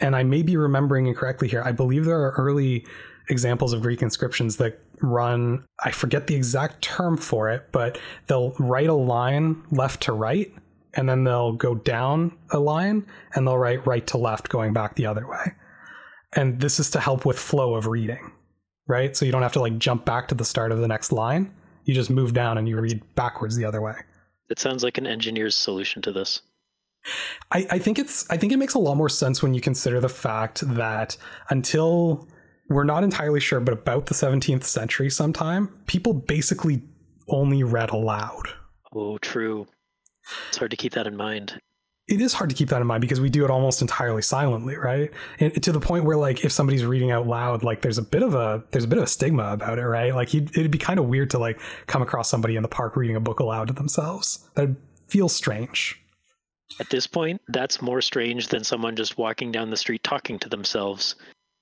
and I may be remembering incorrectly here, I believe there are early examples of Greek inscriptions that run, I forget the exact term for it, but they'll write a line left to right, and then they'll go down a line, and they'll write right to left going back the other way. And this is to help with flow of reading, right? So you don't have to like jump back to the start of the next line you just move down and you read backwards the other way. It sounds like an engineer's solution to this. I, I think it's I think it makes a lot more sense when you consider the fact that until we're not entirely sure, but about the 17th century sometime, people basically only read aloud. Oh, true. It's hard to keep that in mind. It is hard to keep that in mind because we do it almost entirely silently, right? And to the point where, like, if somebody's reading out loud, like, there's a bit of a there's a bit of a stigma about it, right? Like, it'd be kind of weird to like come across somebody in the park reading a book aloud to themselves. That feels strange. At this point, that's more strange than someone just walking down the street talking to themselves,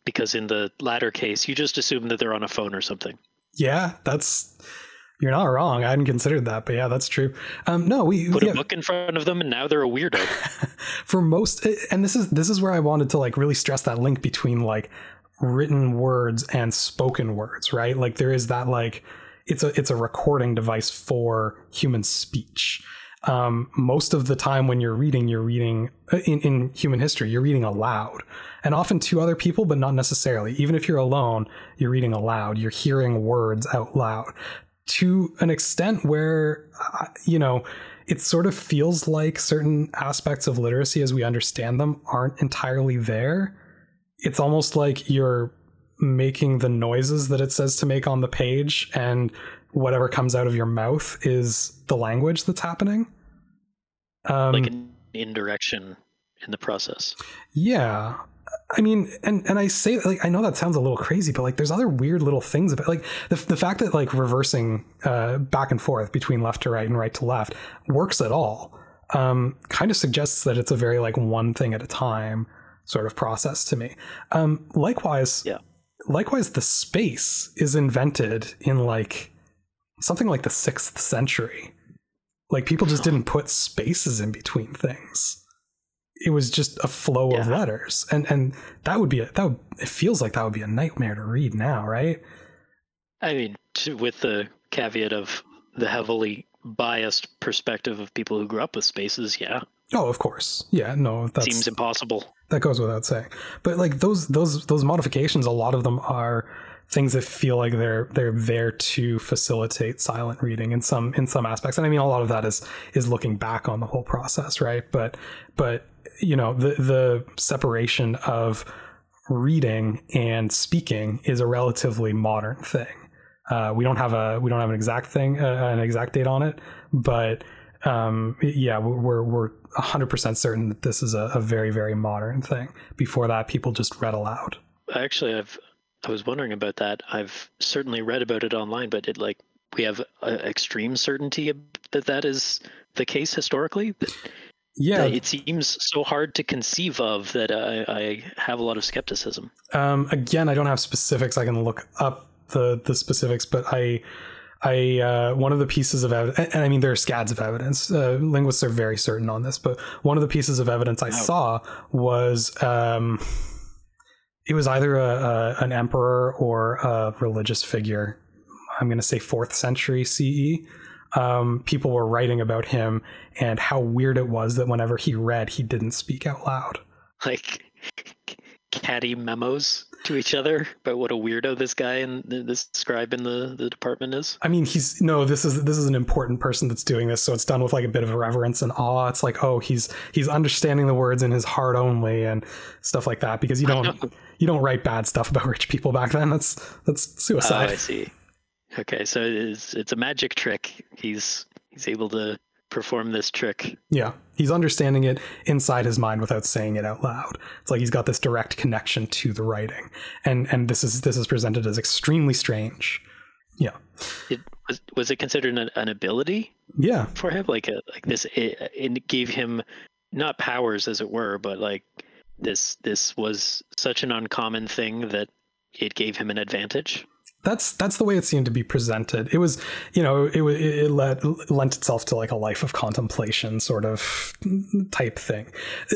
because in the latter case, you just assume that they're on a phone or something. Yeah, that's you're not wrong. I hadn't considered that, but yeah, that's true. Um, no, we put yeah. a book in front of them, and now they're a weirdo. For most, and this is this is where I wanted to like really stress that link between like written words and spoken words, right? Like there is that like it's a it's a recording device for human speech. Um, most of the time when you're reading, you're reading uh, in, in human history, you're reading aloud and often to other people, but not necessarily. Even if you're alone, you're reading aloud, you're hearing words out loud to an extent where, uh, you know, it sort of feels like certain aspects of literacy as we understand them aren't entirely there. It's almost like you're making the noises that it says to make on the page, and whatever comes out of your mouth is the language that's happening. Um, like an indirection in the process. Yeah. I mean, and and I say like I know that sounds a little crazy, but like there's other weird little things about like the the fact that like reversing uh, back and forth between left to right and right to left works at all. Um, kind of suggests that it's a very like one thing at a time sort of process to me. Um, likewise, yeah. Likewise, the space is invented in like something like the sixth century. Like people just didn't put spaces in between things it was just a flow yeah. of letters. And and that would be a, that would it feels like that would be a nightmare to read now right? I mean to, with the caveat of the heavily biased perspective of people who grew up with spaces yeah. Oh of course. Yeah no that seems impossible. That goes without saying. But like those those those modifications a lot of them are things that feel like they're they're there to facilitate silent reading in some in some aspects. And i mean a lot of that is is looking back on the whole process right? But but you know the the separation of reading and speaking is a relatively modern thing. Uh, we don't have a we don't have an exact thing uh, an exact date on it, but um, yeah, we're we're hundred percent certain that this is a, a, very very modern thing. Before that, people just read aloud. Actually, I've I was wondering about that. I've certainly read about it online, but it like we have extreme certainty that that is the case historically yeah it seems so hard to conceive of that I, I have a lot of skepticism um, again i don't have specifics i can look up the the specifics but i I uh, one of the pieces of evidence, and I mean there are scads of evidence. Uh, linguists are very certain on this, but one of the pieces of evidence I oh. saw was um, it was either a, a, an emperor or a religious figure. I'm going to say fourth century CE um, people were writing about him and how weird it was that whenever he read, he didn't speak out loud. Like catty memos to each other about what a weirdo this guy and this scribe in the, the department is. I mean, he's no, this is this is an important person that's doing this, so it's done with like a bit of reverence and awe. It's like, oh, he's he's understanding the words in his heart only and stuff like that because you don't you don't write bad stuff about rich people back then. That's that's suicide. Oh, I see. Okay, so it's it's a magic trick. He's he's able to perform this trick. Yeah, he's understanding it inside his mind without saying it out loud. It's like he's got this direct connection to the writing, and and this is this is presented as extremely strange. Yeah, it was was it considered an, an ability? Yeah, for him, like a, like this, it, it gave him not powers as it were, but like this this was such an uncommon thing that it gave him an advantage that's that's the way it seemed to be presented. It was, you know, it it, it lent itself to like a life of contemplation sort of type thing.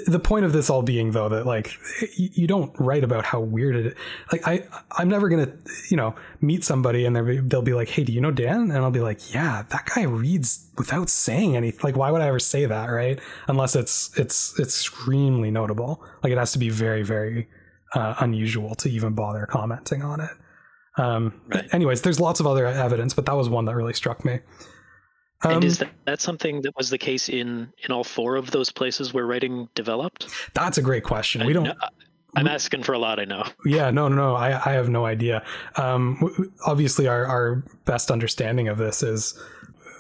The point of this all being though that like you don't write about how weird it. Like I I'm never gonna you know meet somebody and they'll be like, hey, do you know Dan? And I'll be like, yeah, that guy reads without saying anything. Like why would I ever say that, right? Unless it's it's extremely notable. Like it has to be very very uh, unusual to even bother commenting on it. Um, right. Anyways, there's lots of other evidence, but that was one that really struck me. Um, and is that, that something that was the case in in all four of those places where writing developed? That's a great question. We don't. I'm asking for a lot, I know. Yeah, no, no, no. I, I have no idea. Um, obviously, our, our best understanding of this is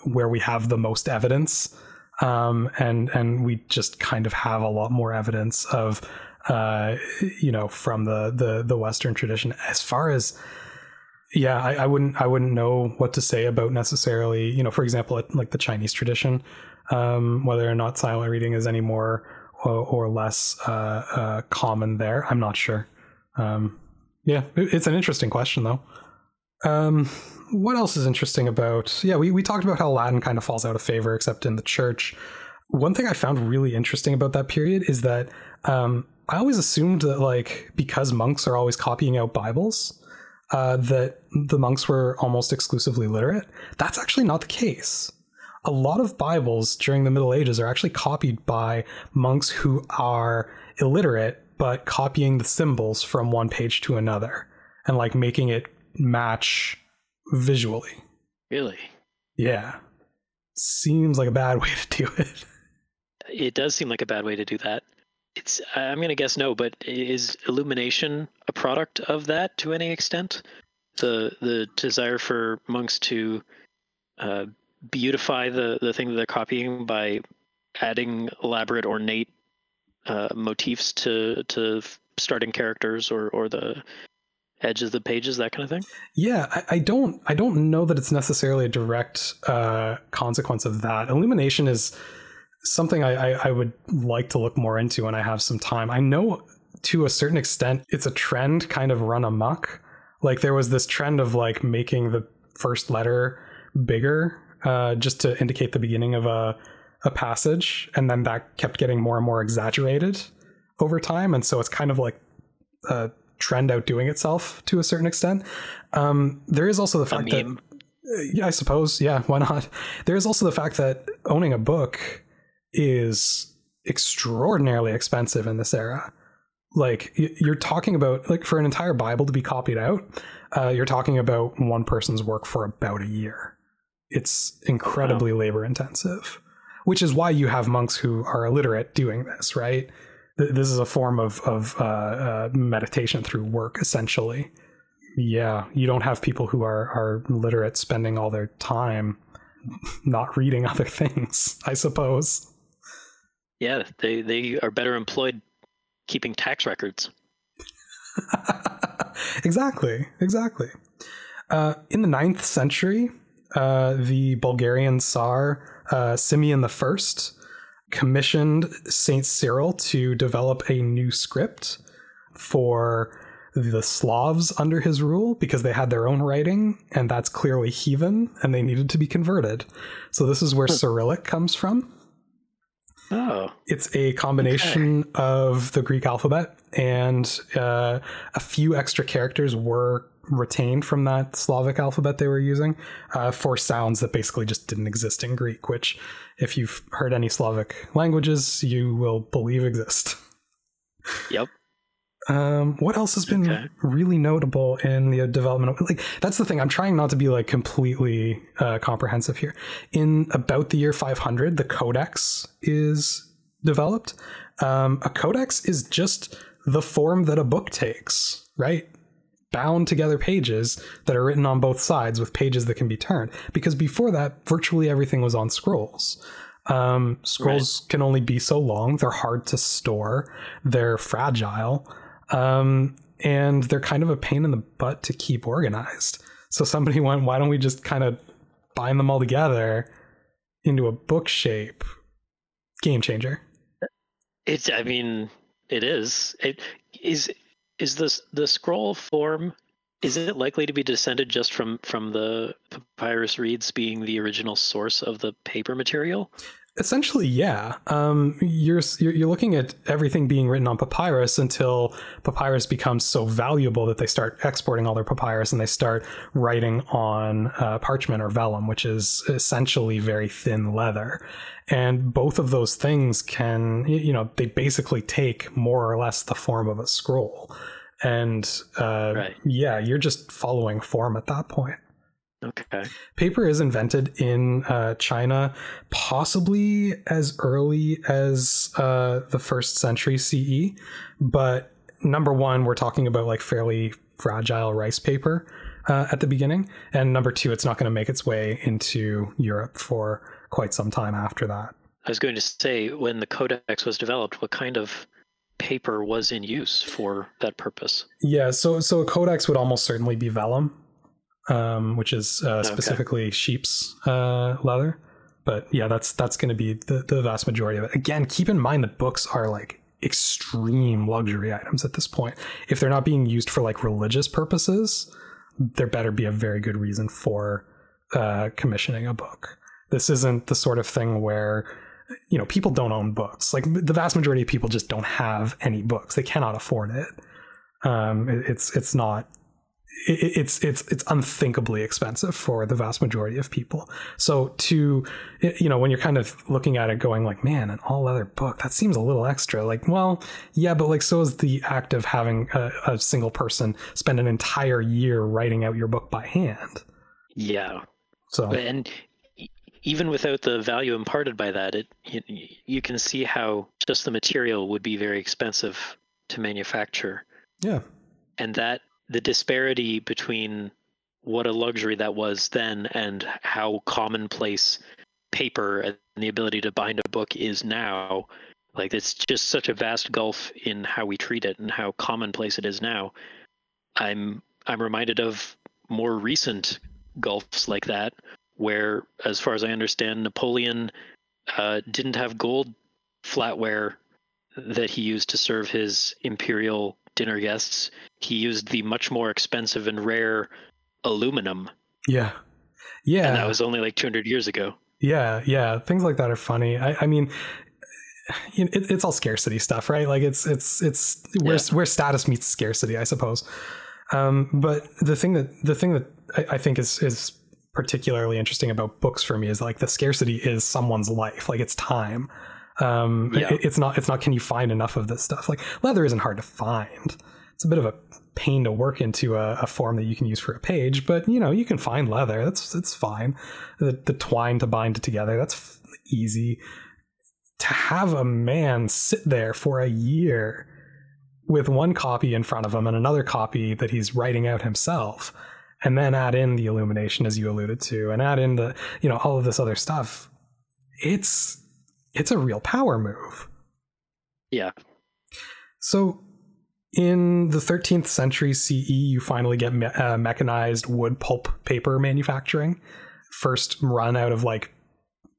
where we have the most evidence, um, and and we just kind of have a lot more evidence of, uh, you know, from the the the Western tradition. As far as yeah, I, I wouldn't I wouldn't know what to say about necessarily. You know, for example, like the Chinese tradition, um, whether or not silent reading is any more or, or less uh, uh, common there. I'm not sure. Um, yeah, it's an interesting question though. Um, what else is interesting about? Yeah, we we talked about how Latin kind of falls out of favor, except in the church. One thing I found really interesting about that period is that um, I always assumed that like because monks are always copying out Bibles, uh, that the monks were almost exclusively literate. That's actually not the case a lot of Bibles during the Middle Ages are actually copied by monks who are illiterate, but copying the symbols from one page to another and like making it match visually. Really? Yeah. Seems like a bad way to do it. It does seem like a bad way to do that. It's I'm going to guess no, but is illumination a product of that to any extent? The the desire for monks to uh, beautify the the thing that they're copying by adding elaborate ornate uh, motifs to to starting characters or or the edges of the pages that kind of thing yeah I, I don't i don't know that it's necessarily a direct uh, consequence of that illumination is something I, I, I would like to look more into when i have some time i know to a certain extent it's a trend kind of run amok like there was this trend of like making the first letter bigger uh, just to indicate the beginning of a, a passage, and then that kept getting more and more exaggerated over time, and so it's kind of like a trend outdoing itself to a certain extent. Um, there is also the fact that, yeah, I suppose, yeah, why not? There is also the fact that owning a book is extraordinarily expensive in this era. Like you're talking about, like for an entire Bible to be copied out, uh, you're talking about one person's work for about a year it's incredibly wow. labor intensive, which is why you have monks who are illiterate doing this, right? This is a form of of uh, uh, meditation through work, essentially. Yeah, you don't have people who are are literate spending all their time not reading other things. I suppose. Yeah, they they are better employed keeping tax records. exactly, exactly. Uh, in the ninth century, uh, the Bulgarian Tsar uh, Simeon I commissioned Saint Cyril to develop a new script for the Slavs under his rule because they had their own writing, and that's clearly heathen, and they needed to be converted. So this is where Cyrillic comes from. Oh. It's a combination okay. of the Greek alphabet and uh, a few extra characters were retained from that Slavic alphabet they were using uh, for sounds that basically just didn't exist in Greek, which, if you've heard any Slavic languages, you will believe exist. Yep. Um, what else has been okay. really notable in the development of like that's the thing i'm trying not to be like completely uh, comprehensive here in about the year 500 the codex is developed um, a codex is just the form that a book takes right bound together pages that are written on both sides with pages that can be turned. Because before that, virtually everything was on scrolls. Um, scrolls right. can only be so long. They're hard to store. They're fragile. Um, and they're kind of a pain in the butt to keep organized. So somebody went, why don't we just kind of bind them all together into a book shape? Game changer. It's, I mean, it is. It is is this the scroll form is it likely to be descended just from from the papyrus reeds being the original source of the paper material essentially yeah. Um, you're, you're looking at everything being written on papyrus until papyrus becomes so valuable that they start exporting all their papyrus and they start writing on uh, parchment or vellum which is essentially very thin leather. And both of those things can you know they basically take more or less the form of a scroll. And uh, right. yeah you're just following form at that point okay paper is invented in uh, china possibly as early as uh, the first century ce but number one, we're talking about like fairly fragile rice paper uh, at the beginning, and number two, it's not going to make its way into Europe for quite some time after that. I was going to say, when the Codex was developed, what kind of paper was in use for that purpose? Yeah, so so a codex would almost certainly be vellum, um, which is uh, specifically okay. sheep's uh, leather. But yeah, that's that's going to be the, the vast majority of it. Again, keep in mind that books are like extreme luxury items at this point. If they're not being used for like religious purposes, there better be a very good reason for uh, commissioning a book. This isn't the sort of thing where you know people don't own books. Like the vast majority of people just don't have any books. They cannot afford it. Um, it it's it's not it's it's it's unthinkably expensive for the vast majority of people. So to you know when you're kind of looking at it going like man an all leather book that seems a little extra like well yeah but like so is the act of having a, a single person spend an entire year writing out your book by hand. Yeah. So and even without the value imparted by that it you, you can see how just the material would be very expensive to manufacture. Yeah. And that the disparity between what a luxury that was then and how commonplace paper and the ability to bind a book is now like it's just such a vast gulf in how we treat it and how commonplace it is now. I'm i'm reminded of more recent gulfs like that where as far as i understand napoleon uh, didn't have gold flatware that he used to serve his imperial dinner guests, he used the much more expensive and rare aluminum. Yeah. Yeah. And that was only like 200 years ago. Yeah. Yeah. Things like that are funny. I, I mean, it, it's all scarcity stuff, right? Like it's, it's, it's where, yeah. where status meets scarcity, I suppose. Um, but the thing that, the thing that I, I think is, is particularly interesting about books for me is like the scarcity is someone's life, like it's time. Um, yeah. it, it's not it's not can you find enough of this stuff? Like leather isn't hard to find. It's a bit of a pain to work into a, a, form that you can use for a page, but you know you can find leather. That's it's fine. The, the twine to bind it together that's f- easy. To have a man sit there for a year with one copy in front of him and another copy that he's writing out himself and then add in the illumination as you alluded to and add in the you know all of this other stuff it's it's a real power move. Yeah. So in the 13th century CE, you finally get me- uh, mechanized wood pulp paper manufacturing. First run out of like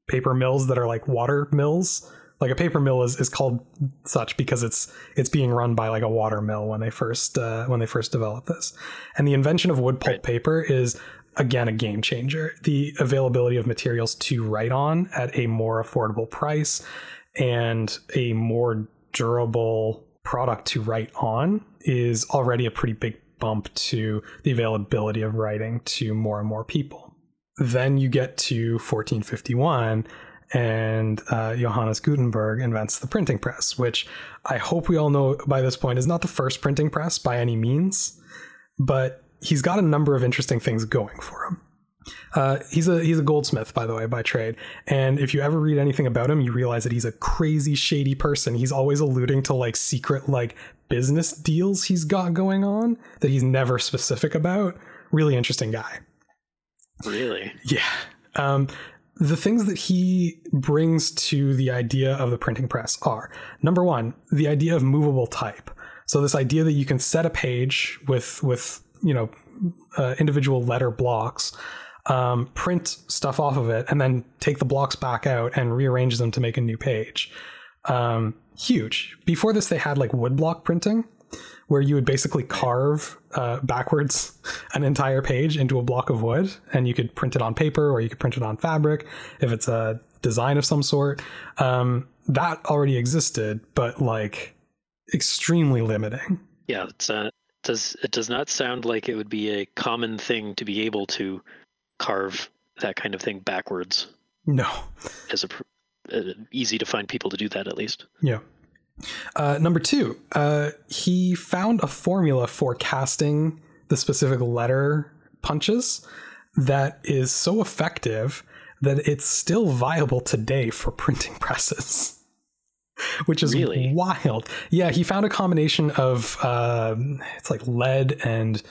paper mills that are like water mills. Like a paper mill is, is called such because it's it's being run by like a water mill when they first uh, when they first developed this. And the invention of wood pulp right. paper is again a game changer. The availability of materials to write on at a more affordable price and a more durable product to write on is already a pretty big bump to the availability of writing to more and more people. Then you get to 1451 and uh, Johannes Gutenberg invents the printing press, which I hope we all know by this point is not the first printing press by any means, but he's got a number of interesting things going for him. Uh, he's a he's a goldsmith, by the way, by trade. And if you ever read anything about him, you realize that he's a crazy, shady person. He's always alluding to like secret like business deals he's got going on that he's never specific about. Really interesting guy. Really? Yeah. Um, the things that he brings to the idea of the printing press are number one, the idea of movable type. So this idea that you can set a page with with you know uh, individual letter blocks um, print stuff off of it and then take the blocks back out and rearrange them to make a new page. Um, huge. Before this they had like woodblock printing where you would basically carve uh, backwards an entire page into a block of wood and you could print it on paper or you could print it on fabric if it's a design of some sort. Um, that already existed but like extremely limiting. Yeah it's uh, does it does not sound like it would be a common thing to be able to carve that kind of thing backwards. No, as a uh, easy to find people to do that at least. Yeah. Uh, number two, uh, he found a formula for casting the specific letter punches that is so effective that it's still viable today for printing presses. which is Really? wild. Yeah, he found a combination of um, it's like lead and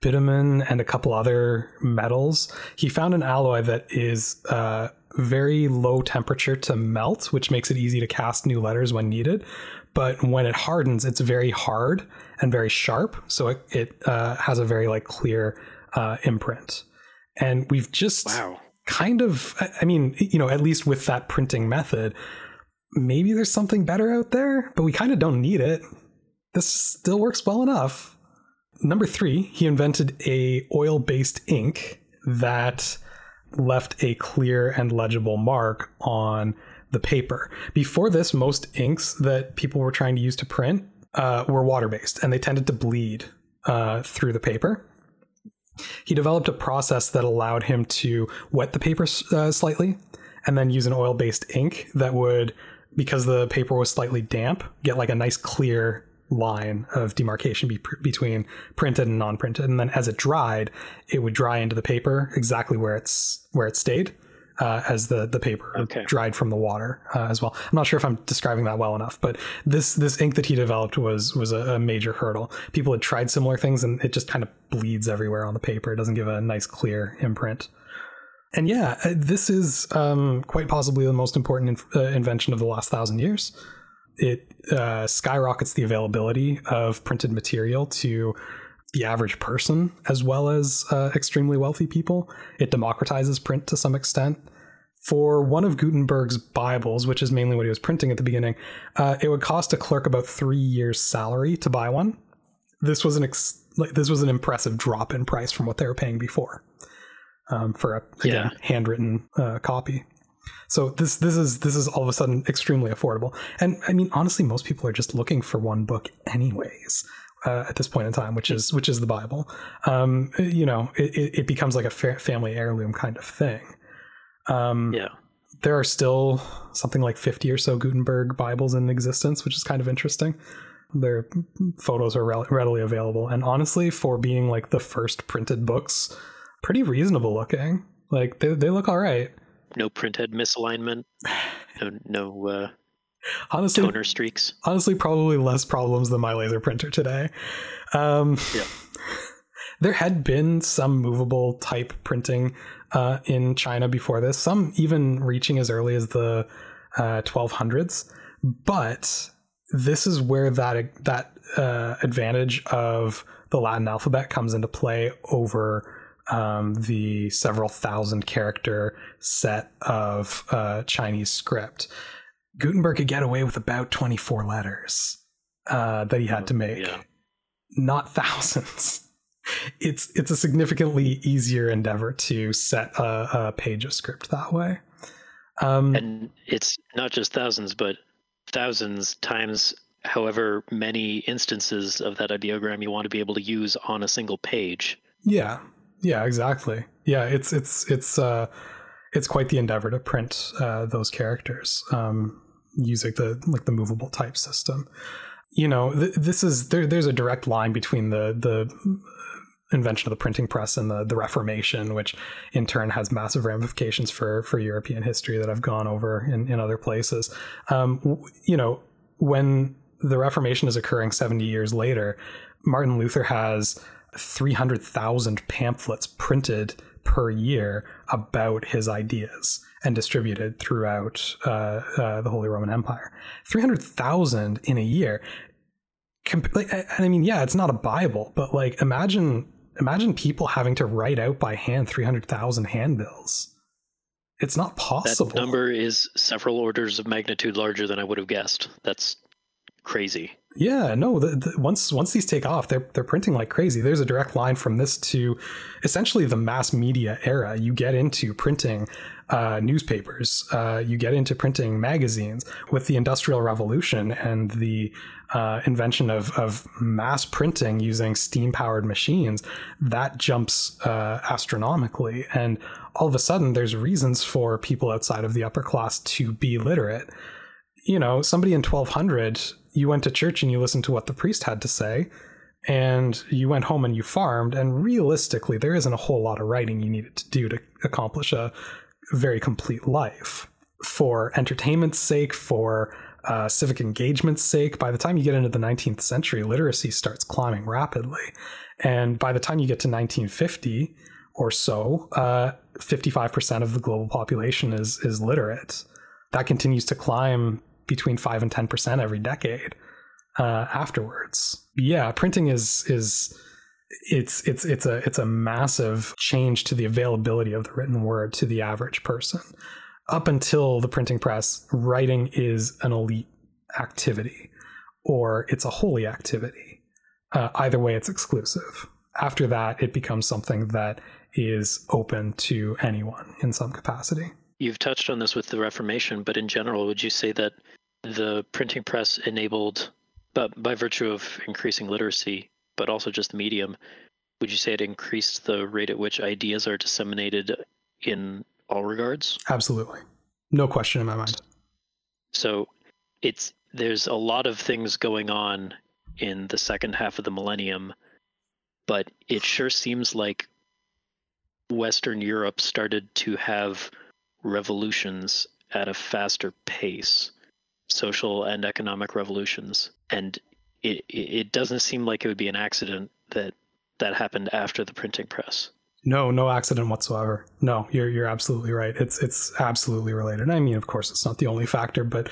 bitumen and a couple other metals. He found an alloy that is uh, very low temperature to melt, which makes it easy to cast new letters when needed. But when it hardens, it's very hard and very sharp, so it, it uh, has a very like clear uh, imprint. And we've just Wow. kind of I- i mean you know at least with that printing method maybe there's something better out there but we kind of don't need it. This still works well enough. Number three he invented a oil-based ink that left a clear and legible mark on the paper. Before this most inks that people were trying to use to print uh, were water-based and they tended to bleed uh, through the paper. He developed a process that allowed him to wet the paper uh, slightly and then use an oil based ink that would, because the paper was slightly damp, get like a nice clear line of demarcation be- between printed and non printed. And then as it dried, it would dry into the paper exactly where it's where it stayed. Uh, as the the paper Okay. dried from the water uh, as well. I'm not sure if I'm describing that well enough, but this this ink that he developed was was a, a major hurdle. People had tried similar things, and it just kind of bleeds everywhere on the paper. It doesn't give a nice clear imprint. And yeah, uh, this is um, quite possibly the most important inf- uh, invention of the last thousand years. It uh, skyrockets the availability of printed material to the average person as well as uh, extremely wealthy people. It democratizes print to some extent. For one of Gutenberg's Bibles, which is mainly what he was printing at the beginning, uh, it would cost a clerk about three years' salary to buy one. This was an ex- this was an impressive drop in price from what they were paying before um, for a again handwritten uh, copy. So this this is this is all of a sudden extremely affordable. And I mean, honestly, most people are just looking for one book anyways. Uh, at this point in time, which is which is the Bible, um, you know, it, it- becomes like a fa- family heirloom kind of thing. Um, Yeah. there are still something like 50 or so Gutenberg Bibles in existence, which is kind of interesting. Their photos are rel- readily available. And honestly, for being like the first printed books, pretty reasonable looking. Like they, they look all right. No printhead misalignment. No no uh, Honestly, toner streaks. honestly, probably less problems than my laser printer today. Um, Yeah. There had been some movable type printing uh, in China before this, some even reaching as early as the uh, 1200s. But this is where that that uh, advantage of the Latin alphabet comes into play over um, the several thousand character set of uh, Chinese script. Gutenberg could get away with about 24 letters uh, that he had to make, Yeah. not thousands. It's it's a significantly easier endeavor to set a, a page of script that way. Um, And it's not just thousands, but thousands times however many instances of that ideogram you want to be able to use on a single page. Yeah, yeah, exactly. Yeah, it's it's it's uh, it's quite the endeavor to print uh, those characters um, using the like the movable type system. You know, th- this is there. There's a direct line between the the invention of the printing press and the the Reformation, which in turn has massive ramifications for for European history that I've gone over in in other places. Um, w- you know, when the Reformation is occurring 70 years later, Martin Luther has 300,000 pamphlets printed per year about his ideas and distributed throughout uh, uh, the Holy Roman Empire. 300,000 in a year. Com- like, and I mean, yeah, it's not a Bible, but like imagine imagine people having to write out by hand 300,000 handbills. It's not possible. That number is several orders of magnitude larger than I would have guessed. That's crazy. Yeah, no. The, the, once once these take off, they're they're printing like crazy. There's a direct line from this to essentially the mass media era. You get into printing uh, newspapers. Uh, you get into printing magazines with the Industrial Revolution and the uh, invention of of mass printing using steam powered machines. That jumps uh, astronomically, and all of a sudden, there's reasons for people outside of the upper class to be literate you know, somebody in 1200, you went to church and you listened to what the priest had to say, and you went home and you farmed. And realistically, there isn't a whole lot of writing you needed to do to accomplish a very complete life. For entertainment's sake, for uh, civic engagement's sake. By the time you get into the 19th century, literacy starts climbing rapidly. And by the time you get to 1950 or so, uh, 55% of the global population is, is literate. That continues to climb between 5 and 10% every decade uh, afterwards. Yeah, printing is is it's it's it's a it's a massive change to the availability of the written word to the average person. Up until the printing press, writing is an elite activity, or it's a holy activity. Uh, either way, it's exclusive. After that, it becomes something that is open to anyone in some capacity. You've touched on this with the Reformation, but in general, would you say that the printing press enabled, but by virtue of increasing literacy, but also just the medium, would you say it increased the rate at which ideas are disseminated in all regards? Absolutely. No question in my mind. So it's there's a lot of things going on in the second half of the millennium, but it sure seems like Western Europe started to have revolutions at a faster pace, social and economic revolutions. And it it doesn't seem like it would be an accident that that happened after the printing press. No, no accident whatsoever. No, you're you're absolutely right. It's it's absolutely related. I mean, of course, it's not the only factor, but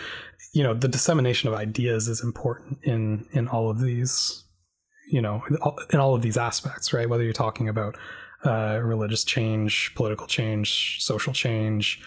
you know, the dissemination of ideas is important in in all of these, you know, in all of these aspects, right? Whether you're talking about uh, religious change, political change, social change,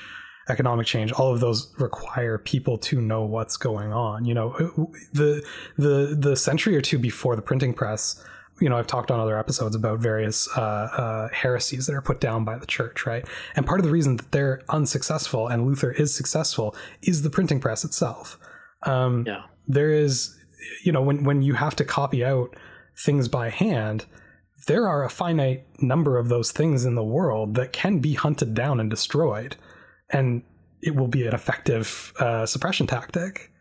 economic change all of those require people to know what's going on. You know the the the century or two before the printing press you know i've talked on other episodes about various uh, uh, heresies that are put down by the church right? And part of the reason that they're unsuccessful and luther is successful is the printing press itself. Um, yeah. there is you know when when you have to copy out things by hand there are a finite number of those things in the world that can be hunted down and destroyed and it will be an effective uh, suppression tactic.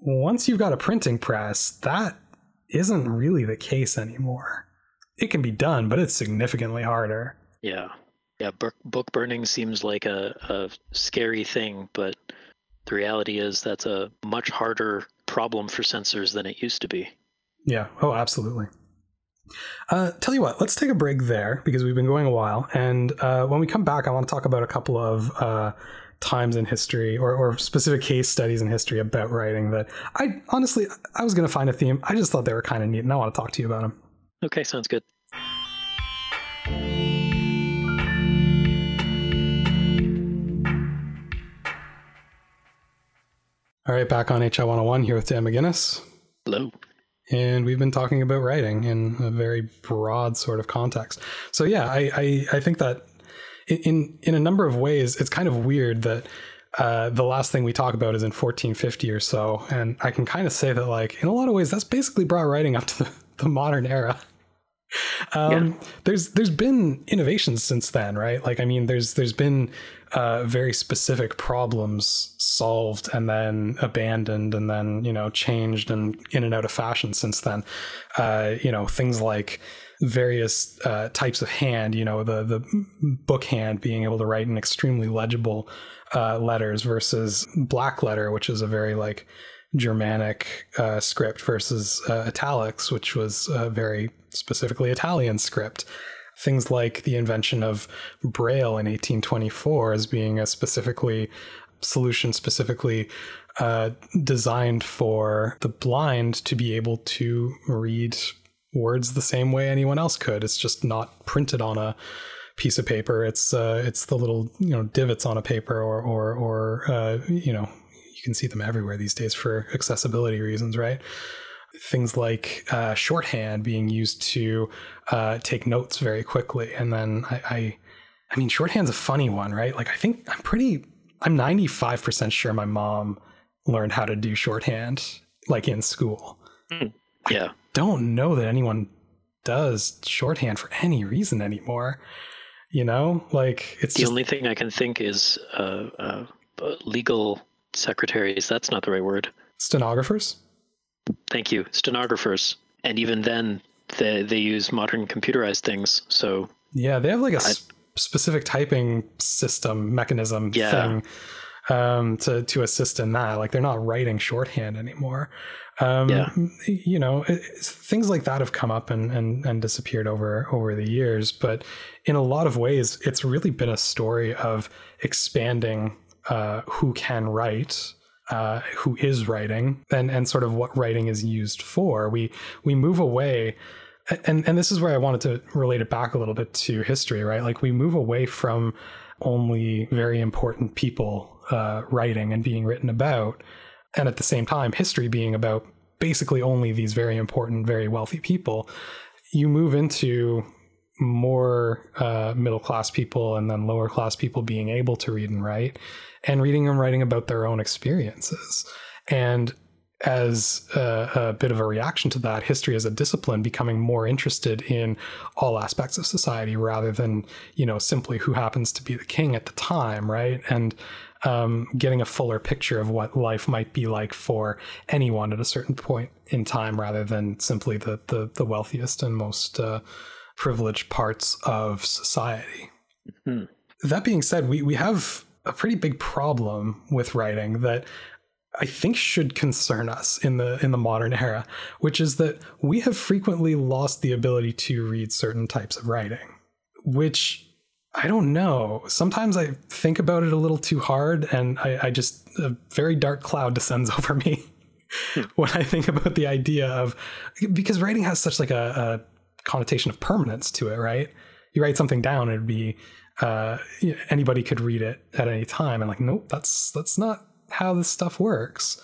Once you've got a printing press, that isn't really the case anymore. It can be done, but it's significantly harder. Yeah. Yeah, book, book burning seems like a, a scary thing, but the reality is that's a much harder problem for censors than it used to be. Yeah. Oh, absolutely. Uh, tell you what, let's take a break there because we've been going a while. And uh, when we come back, I want to talk about a couple of uh, times in history or, or, specific case studies in history about writing that I honestly, I was going to find a theme. I just thought they were kind of neat and I want to talk to you about them. Okay, sounds good. All right, back on HI 101 here with Dan McGinnis. Hello and we've been talking about writing in a very broad sort of context. So yeah, I I, I think that in in a number of ways, it's kind of weird that uh, the last thing we talk about is in 1450 or so, and I can kind of say that like in a lot of ways, that's basically brought writing up to the, the modern era. Um, yeah. There's there's been innovations since then, right? Like I mean, there's there's been uh, very specific problems solved and then abandoned and then you know changed and in and out of fashion since then. Uh, you know things like various uh, types of hand. You know the the book hand being able to write in extremely legible uh, letters versus black letter, which is a very like Germanic uh, script versus uh, italics, which was a very specifically Italian script. Things like the invention of Braille in 1824 as being a specifically solution specifically uh, designed for the blind to be able to read words the same way anyone else could. It's just not printed on a piece of paper. It's uh, it's the little you know divots on a paper or or or uh, you know you can see them everywhere these days for accessibility reasons, right? Things like uh, shorthand being used to uh, take notes very quickly, and then I, I, I mean, shorthand's a funny one, right? Like I think I'm pretty, I'm 95 percent sure my mom learned how to do shorthand like in school. Mm, yeah, I don't know that anyone does shorthand for any reason anymore. You know, like it's the just, only thing I can think is uh, uh, legal secretaries. That's not the right word. Stenographers? Thank you. Stenographers. And even then, they, they use modern computerized things. So. Yeah, they have like a I, specific typing system mechanism yeah. thing. um, to to assist in that. Like they're not writing shorthand anymore. Um, Yeah. You know, it, things like that have come up and, and and disappeared over over the years. But in a lot of ways, it's really been a story of expanding uh, who can write. Uh, who is writing and and sort of what writing is used for we we move away and and this is where I wanted to relate it back a little bit to history, right? Like we move away from only very important people uh, writing and being written about, and at the same time, history being about basically only these very important, very wealthy people. You move into more uh, middle class people and then lower class people being able to read and write, and reading and writing about their own experiences. And as a, a, bit of a reaction to that, history as a discipline becoming more interested in all aspects of society rather than, you know, simply who happens to be the king at the time, right? And um, getting a fuller picture of what life might be like for anyone at a certain point in time rather than simply the, the, the wealthiest and most uh, privileged parts of society. Hmm. That being said, we, we have a pretty big problem with writing that I think should concern us in the in the modern era, which is that we have frequently lost the ability to read certain types of writing, which I don't know. Sometimes I think about it a little too hard, and I, I just a very dark cloud descends over me hmm. when I think about the idea of because writing has such like a, a connotation of permanence to it, right? You write something down, it'd be uh, anybody could read it at any time, and like, nope, that's that's not how this stuff works.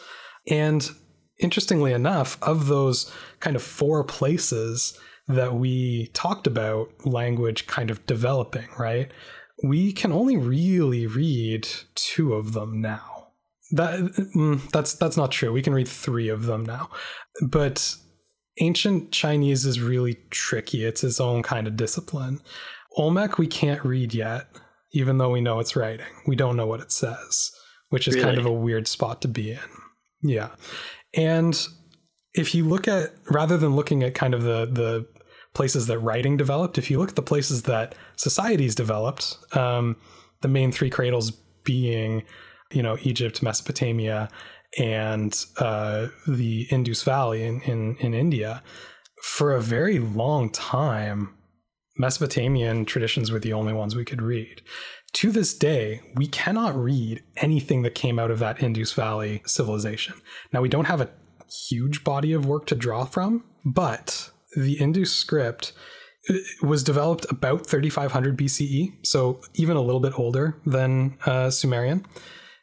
And interestingly enough, of those kind of four places that we talked about language kind of developing, right? We can only really read two of them now. That mm, that's that's not true. We can read three of them now. But ancient Chinese is really tricky. It's its own kind of discipline. Olmec we can't read yet, even though we know it's writing. We don't know what it says which is really? kind of a weird spot to be in. Yeah. And if you look at rather than looking at kind of the the places that writing developed, if you look at the places that societies developed, um, the main three cradles being, you know, Egypt, Mesopotamia, and uh, the Indus Valley in, in in India, for a very long time, Mesopotamian traditions were the only ones we could read to this day, we cannot read anything that came out of that Indus Valley civilization. Now, we don't have a huge body of work to draw from, but the Indus script was developed about 3500 BCE, so even a little bit older than uh, Sumerian.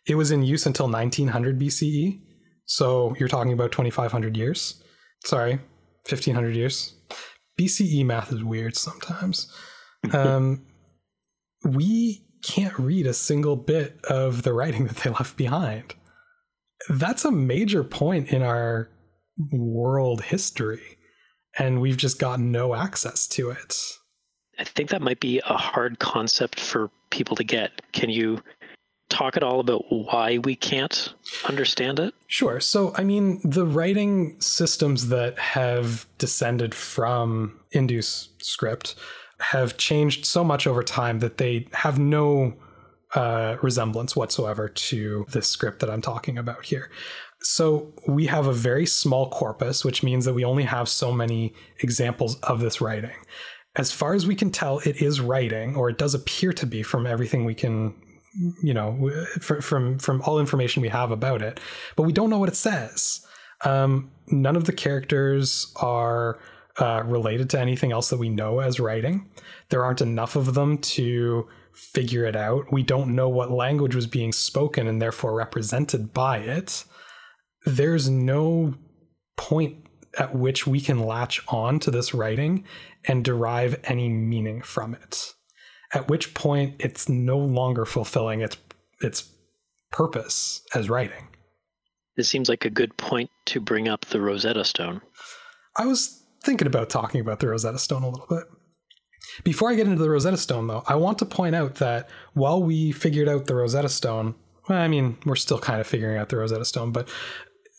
It was in use until 1900 BCE, so you're talking about 2500 years. Sorry, 1500 years. BCE math is weird sometimes. Um, we can't read a single bit of the writing that they left behind. That's a major point in our world history, and we've just got no access to it. I think that might be a hard concept for people to get. Can you talk at all about why we can't understand it? Sure. So, I mean, the writing systems that have descended from Indus script have changed so much over time that they have no uh, resemblance whatsoever to this script that I'm talking about here. So we have a very small corpus, which means that we only have so many examples of this writing. As far as we can tell, it is writing, or it does appear to be from everything we can, you know, from from all information we have about it. But we don't know what it says. Um, none of the characters are uh, related to anything else that we know as writing. There aren't enough of them to figure it out. We don't know what language was being spoken and therefore represented by it. There's no point at which we can latch on to this writing and derive any meaning from it. At which point it's no longer fulfilling its its purpose as writing. This seems like a good point to bring up the Rosetta Stone. I was thinking about talking about the Rosetta Stone a little bit. Before I get into the Rosetta Stone, though, I want to point out that while we figured out the Rosetta Stone, well, I mean, we're still kind of figuring out the Rosetta Stone, but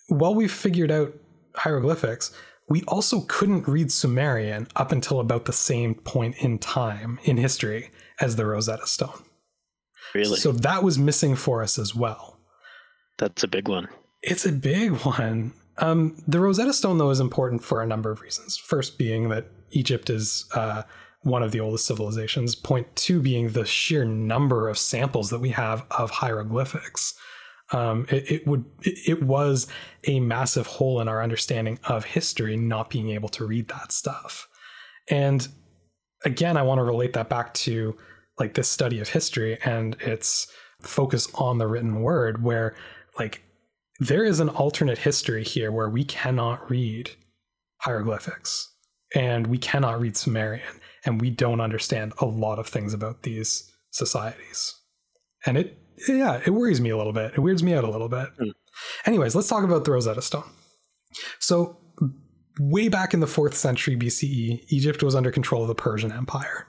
while we figured out hieroglyphics, we also couldn't read Sumerian up until about the same point in time in history as the Rosetta Stone. Really? So that was missing for us as well. That's a big one. It's a big one. Um, the Rosetta Stone, though, is important for a number of reasons. First, being that Egypt is uh, one of the oldest civilizations. Point two being the sheer number of samples that we have of hieroglyphics. Um, it, it, would it, it was a massive hole in our understanding of history, not being able to read that stuff. And again, I want to relate that back to like this study of history and its focus on the written word, where like there is an alternate history here where we cannot read hieroglyphics and we cannot read Sumerian and we don't understand a lot of things about these societies. And it, yeah, it worries me a little bit. It weirds me out a little bit. Mm. Anyways, let's talk about the Rosetta Stone. So, way back in the fourth century BCE, Egypt was under control of the Persian Empire.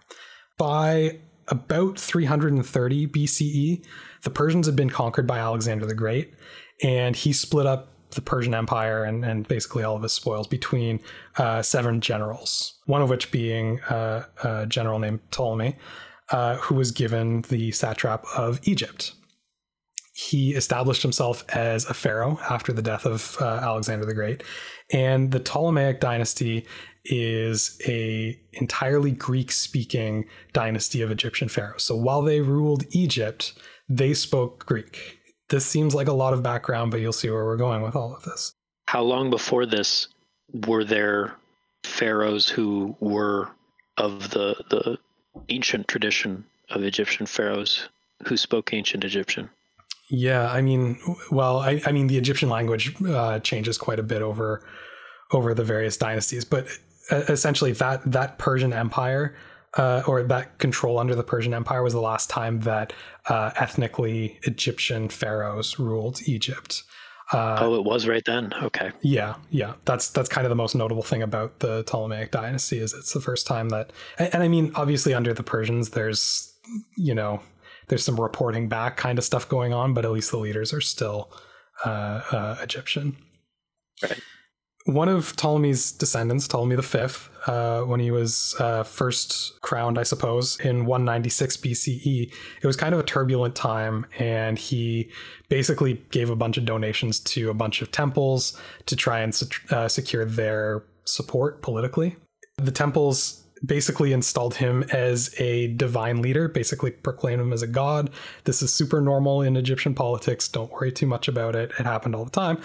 By about 330 BCE, the Persians had been conquered by Alexander the Great, and he split up the Persian Empire and, and basically all of his spoils between uh, seven generals, one of which being uh, a general named Ptolemy, uh, who was given the satrap of Egypt. He established himself as a pharaoh after the death of uh, Alexander the Great, and the Ptolemaic dynasty is a entirely Greek-speaking dynasty of Egyptian pharaohs. So while they ruled Egypt, they spoke Greek this seems like a lot of background, but you'll see where we're going with all of this. How long before this were there pharaohs who were of the the ancient tradition of Egyptian pharaohs who spoke ancient Egyptian? Yeah, I mean, well, I, I mean, the Egyptian language uh, changes quite a bit over over the various dynasties, but uh, essentially that that Persian Empire uh, or that control under the Persian Empire was the last time that uh, ethnically Egyptian pharaohs ruled Egypt. Uh, oh, it was right then. Okay. Yeah, yeah. That's that's kind of the most notable thing about the Ptolemaic dynasty is it's the first time that, and, and I mean, obviously under the Persians, there's you know, there's some reporting back kind of stuff going on, but at least the leaders are still uh, uh, Egyptian. Right one of Ptolemy's descendants, Ptolemy V, uh, when he was uh, first crowned, I suppose, in 196 BCE, it was kind of a turbulent time, and he basically gave a bunch of donations to a bunch of temples to try and uh, secure their support politically. The temples basically installed him as a divine leader, basically proclaimed him as a god. This is super normal in Egyptian politics. Don't worry too much about it. It happened all the time.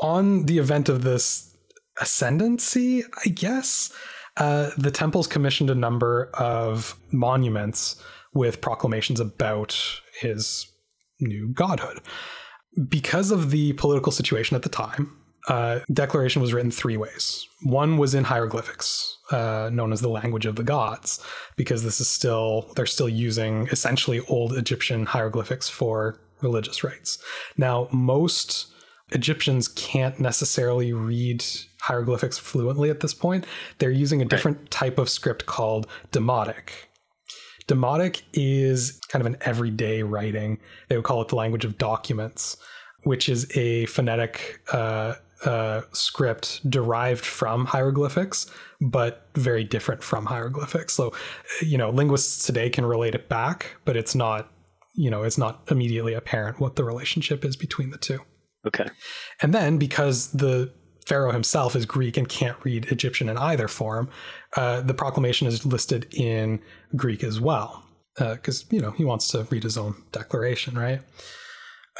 On the event of this ascendancy, I guess. Uh, the temples commissioned a number of monuments with proclamations about his new godhood. Because of the political situation at the time, uh, declaration was written three ways. One was in hieroglyphics, uh, known as the language of the gods, because this is still they're still using essentially old Egyptian hieroglyphics for religious rites. Now, most Egyptians can't necessarily read hieroglyphics fluently at this point. They're using a different right. type of script called Demotic. Demotic is kind of an everyday writing. They would call it the language of documents, which is a phonetic uh, uh, script derived from hieroglyphics, but very different from hieroglyphics. So, you know, linguists today can relate it back, but it's not, you know, it's not immediately apparent what the relationship is between the two. Okay. And then because the Pharaoh himself is Greek and can't read Egyptian in either form, uh, the proclamation is listed in Greek as well, because uh, you know he wants to read his own declaration, right?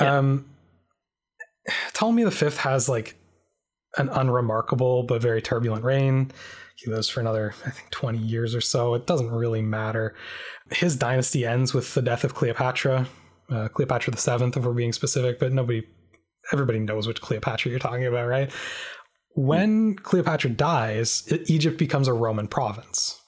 Yeah. Um, Ptolemy V has like an unremarkable but very turbulent reign. He lives for another, I think, 20 years or so. It doesn't really matter. His dynasty ends with the death of Cleopatra, uh, Cleopatra VII, if we're being specific, but nobody everybody knows which Cleopatra you're talking about, right? When Cleopatra dies, Egypt becomes a Roman province.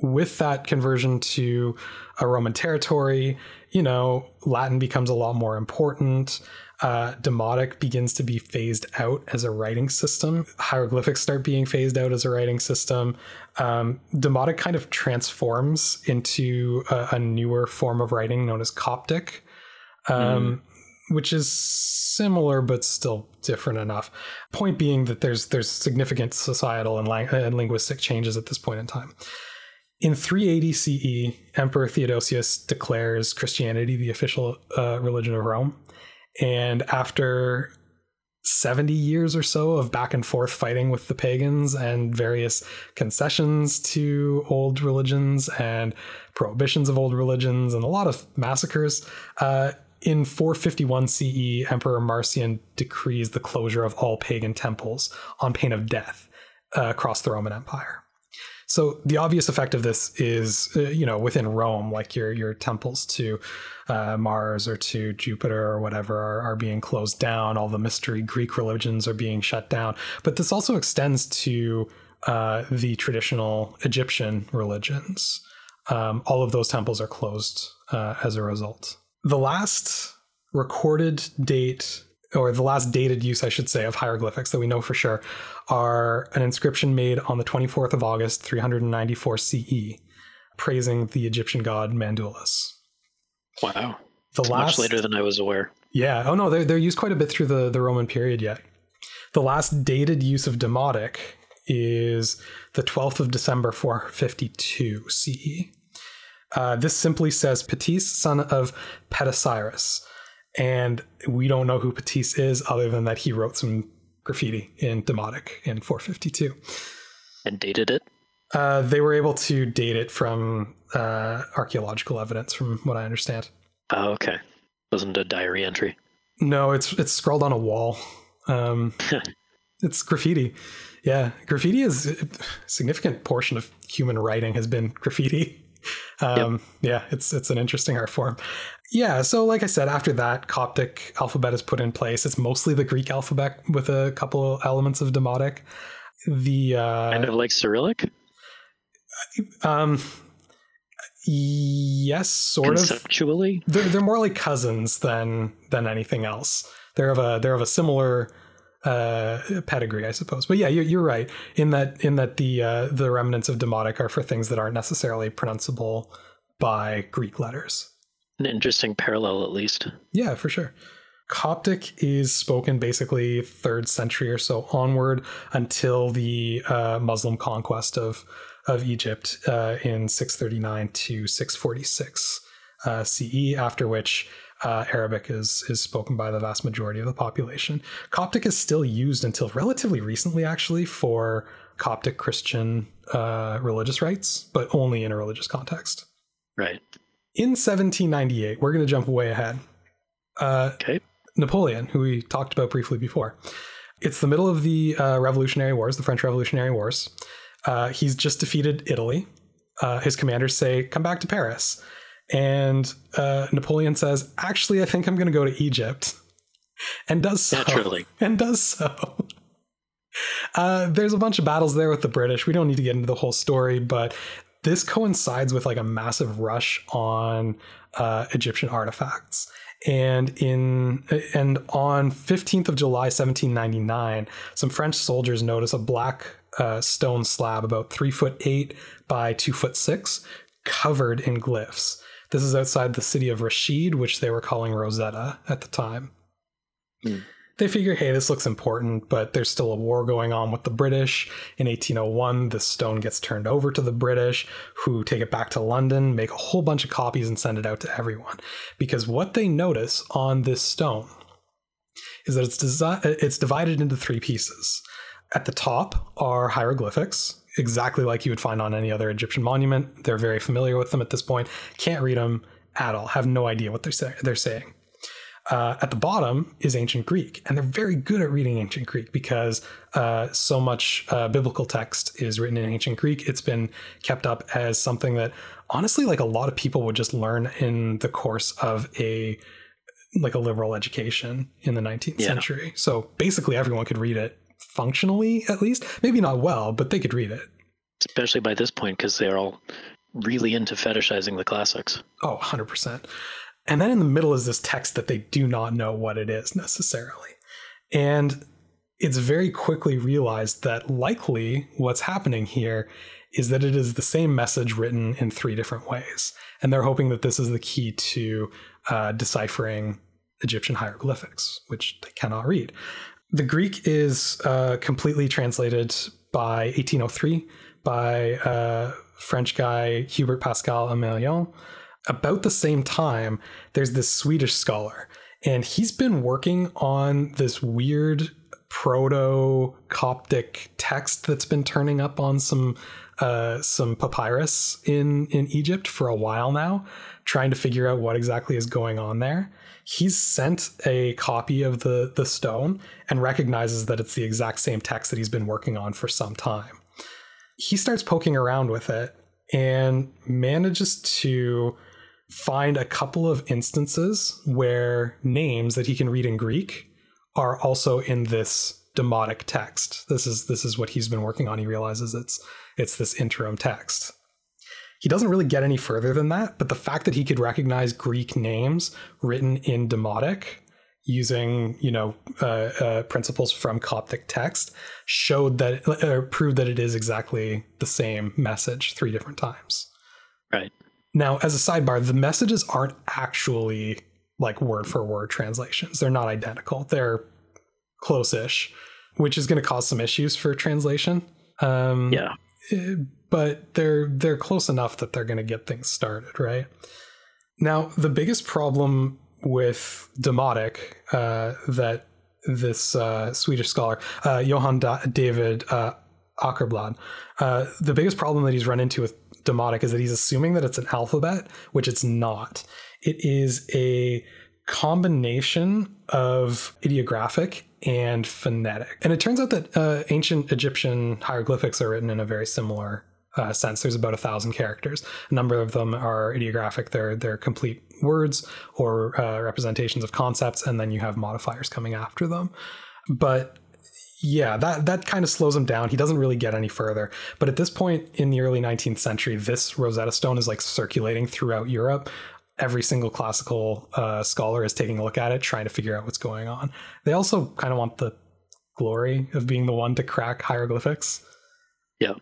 With that conversion to a Roman territory, you know, Latin becomes a lot more important. Uh, Demotic begins to be phased out as a writing system. Hieroglyphics start being phased out as a writing system. Um, Demotic kind of transforms into a, a, newer form of writing known as Coptic. Um, mm which is similar but still different enough. Point being that there's there's significant societal and, lang- and linguistic changes at this point in time. In 380 CE, Emperor Theodosius declares Christianity the official uh, religion of Rome, And after 70 years or so of back and forth fighting with the pagans and various concessions to old religions and prohibitions of old religions and a lot of massacres. Uh, in 451 CE, Emperor Marcian decrees the closure of all pagan temples on pain of death uh, across the Roman Empire. So the obvious effect of this is, uh, you know, within Rome, like your your temples to uh, Mars or to Jupiter or whatever are, are being closed down. All the mystery Greek religions are being shut down. But this also extends to uh, the traditional Egyptian religions. Um, all of those temples are closed uh, as a result. The last recorded date or the last dated use, I should say, of hieroglyphics that we know for sure are an inscription made on the 24th of August, 394 CE, praising the Egyptian god Mandulus. Wow. The last, much later than I was aware. Yeah. Oh, no, they're, they're used quite a bit through the, the Roman period yet. The last dated use of Demotic is the 12th of December, 452 CE. Uh, this simply says Petis, son of Petasiris and we don't know who Petis is other than that he wrote some graffiti in Demotic in 452. And dated it? Uh, they were able to date it from uh, archaeological evidence, from what I understand. Oh, okay. Wasn't a diary entry? No, it's it's scrawled on a wall. Um, it's graffiti. Yeah, graffiti is a significant portion of human writing has been graffiti. Um, yep. Yeah, it's it's an interesting art form. Yeah, so like I said, after that, Coptic alphabet is put in place. It's mostly the Greek alphabet with a couple elements of Demotic. The uh, kind of like Cyrillic. Um, yes, sort Conceptually? of. Conceptually, they're they're more like cousins than than anything else. They're of a they're of a similar uh, pedigree, I suppose. But yeah, you're, you're right in that in that the uh, the remnants of Demotic are for things that aren't necessarily pronounceable by Greek letters. An interesting parallel, at least. Yeah, for sure. Coptic is spoken basically third century or so onward until the uh, Muslim conquest of of Egypt uh, in 639 to 646 uh, CE. After which uh, Arabic is is spoken by the vast majority of the population. Coptic is still used until relatively recently, actually, for Coptic Christian uh, religious rites, but only in a religious context. Right. In 1798, we're going to jump way ahead. Uh, okay. Napoleon, who we talked about briefly before. It's the middle of the uh, Revolutionary Wars, the French Revolutionary Wars. Uh, he's just defeated Italy. Uh, his commanders say, "Come back to Paris." And uh, Napoleon says, Actually, I think I'm going to go to Egypt. And does so. Naturally. And does so. Uh, there's a bunch of battles there with the British. We don't need to get into the whole story, but this coincides with like a massive rush on uh, Egyptian artifacts. And in and on 15th of July 1799, some French soldiers notice a black uh, stone slab about three foot eight by two foot six, covered in glyphs. This is outside the city of Rashid, which they were calling Rosetta at the time. Mm. They figure, hey, this looks important, but there's still a war going on with the British. In 1801, the stone gets turned over to the British, who take it back to London, make a whole bunch of copies, and send it out to everyone. Because what they notice on this stone is that it's, desi- it's divided into three pieces. At the top are hieroglyphics, exactly like you would find on any other Egyptian monument. They're very familiar with them at this point. Can't read them at all. Have no idea what they're say- they're saying. Uh, at the bottom is ancient Greek, and they're very good at reading ancient Greek because uh, so much uh, biblical text is written in ancient Greek. It's been kept up as something that, honestly, like a lot of people would just learn in the course of a like a liberal education in the 19th yeah. century. So basically, everyone could read it functionally at least. Maybe not well, but they could read it. Especially by this point, because they're all really into fetishizing the classics. Oh, 100%. And then in the middle is this text that they do not know what it is necessarily. And it's very quickly realized that likely what's happening here is that it is the same message written in three different ways. And they're hoping that this is the key to uh, deciphering Egyptian hieroglyphics, which they cannot read. The Greek is uh, completely translated by 1803 by uh, French guy Hubert Pascal Ameilhon. About the same time, there's this Swedish scholar, And he's been working on this weird proto Coptic text that's been turning up on some uh, some papyrus in in Egypt for a while now, trying to figure out what exactly is going on there. He's sent a copy of the the stone and recognizes that it's the exact same text that he's been working on for some time. He starts poking around with it and manages to find a couple of instances where names that he can read in Greek are also in this demotic text. This is this is what he's been working on. He realizes it's it's this interim text. He doesn't really get any further than that, but the fact that he could recognize Greek names written in demotic using you know uh, uh, principles from Coptic text showed that uh, proved that it is exactly the same message three different times. Right. Now, as a sidebar, the messages aren't actually like word for word translations. They're not identical. They're close-ish, which is going to cause some issues for translation. Um, yeah. Eh, but they're they're close enough that they're going to get things started, right? Now, the biggest problem with Demotic uh, that this uh, Swedish scholar, uh, Johan da- David uh, Åkerblad, uh, the biggest problem that he's run into with Demotic is that he's assuming that it's an alphabet, which it's not. It is a combination of ideographic and phonetic. And it turns out that uh, ancient Egyptian hieroglyphics are written in a very similar uh, sense. There's about a thousand characters. A number of them are ideographic. They're they're complete words or uh, representations of concepts, and then you have modifiers coming after them. But yeah, that that kind of slows him down. He doesn't really get any further. But at this point in the early 19th century, this Rosetta Stone is like circulating throughout Europe. Every single classical uh, scholar is taking a look at it, trying to figure out what's going on. They also kind of want the glory of being the one to crack hieroglyphics. Yeah.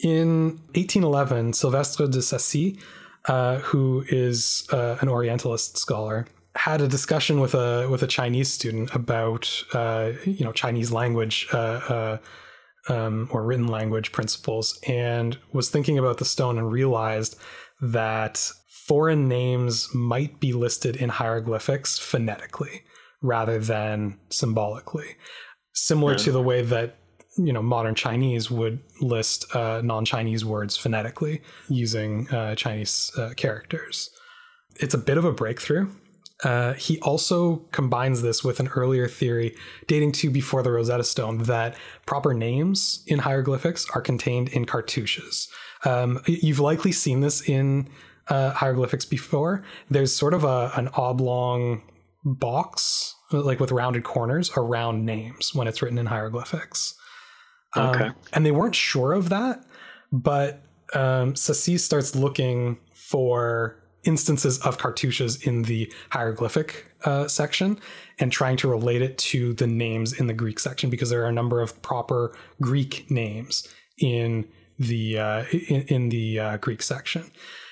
In 1811, Silvestre de Sacy, uh, who is uh, an Orientalist scholar, had a discussion with a with a Chinese student about uh, you know Chinese language uh, uh, um, or written language principles, and was thinking about the stone and realized that foreign names might be listed in hieroglyphics phonetically rather than symbolically, similar yeah. to the way that you know modern Chinese would list uh, non-Chinese words phonetically using uh, Chinese uh, characters. It's a bit of a breakthrough uh, he also combines this with an earlier theory dating to before the Rosetta Stone that proper names in hieroglyphics are contained in cartouches. Um, you've likely seen this in uh, hieroglyphics before. There's sort of a, an oblong box, like with rounded corners, around names when it's written in hieroglyphics. Um, okay. And they weren't sure of that, but um, Sacy starts looking for instances of cartouches in the hieroglyphic uh, section and trying to relate it to the names in the Greek section because there are a number of proper Greek names in the uh, in, in, the uh, Greek section.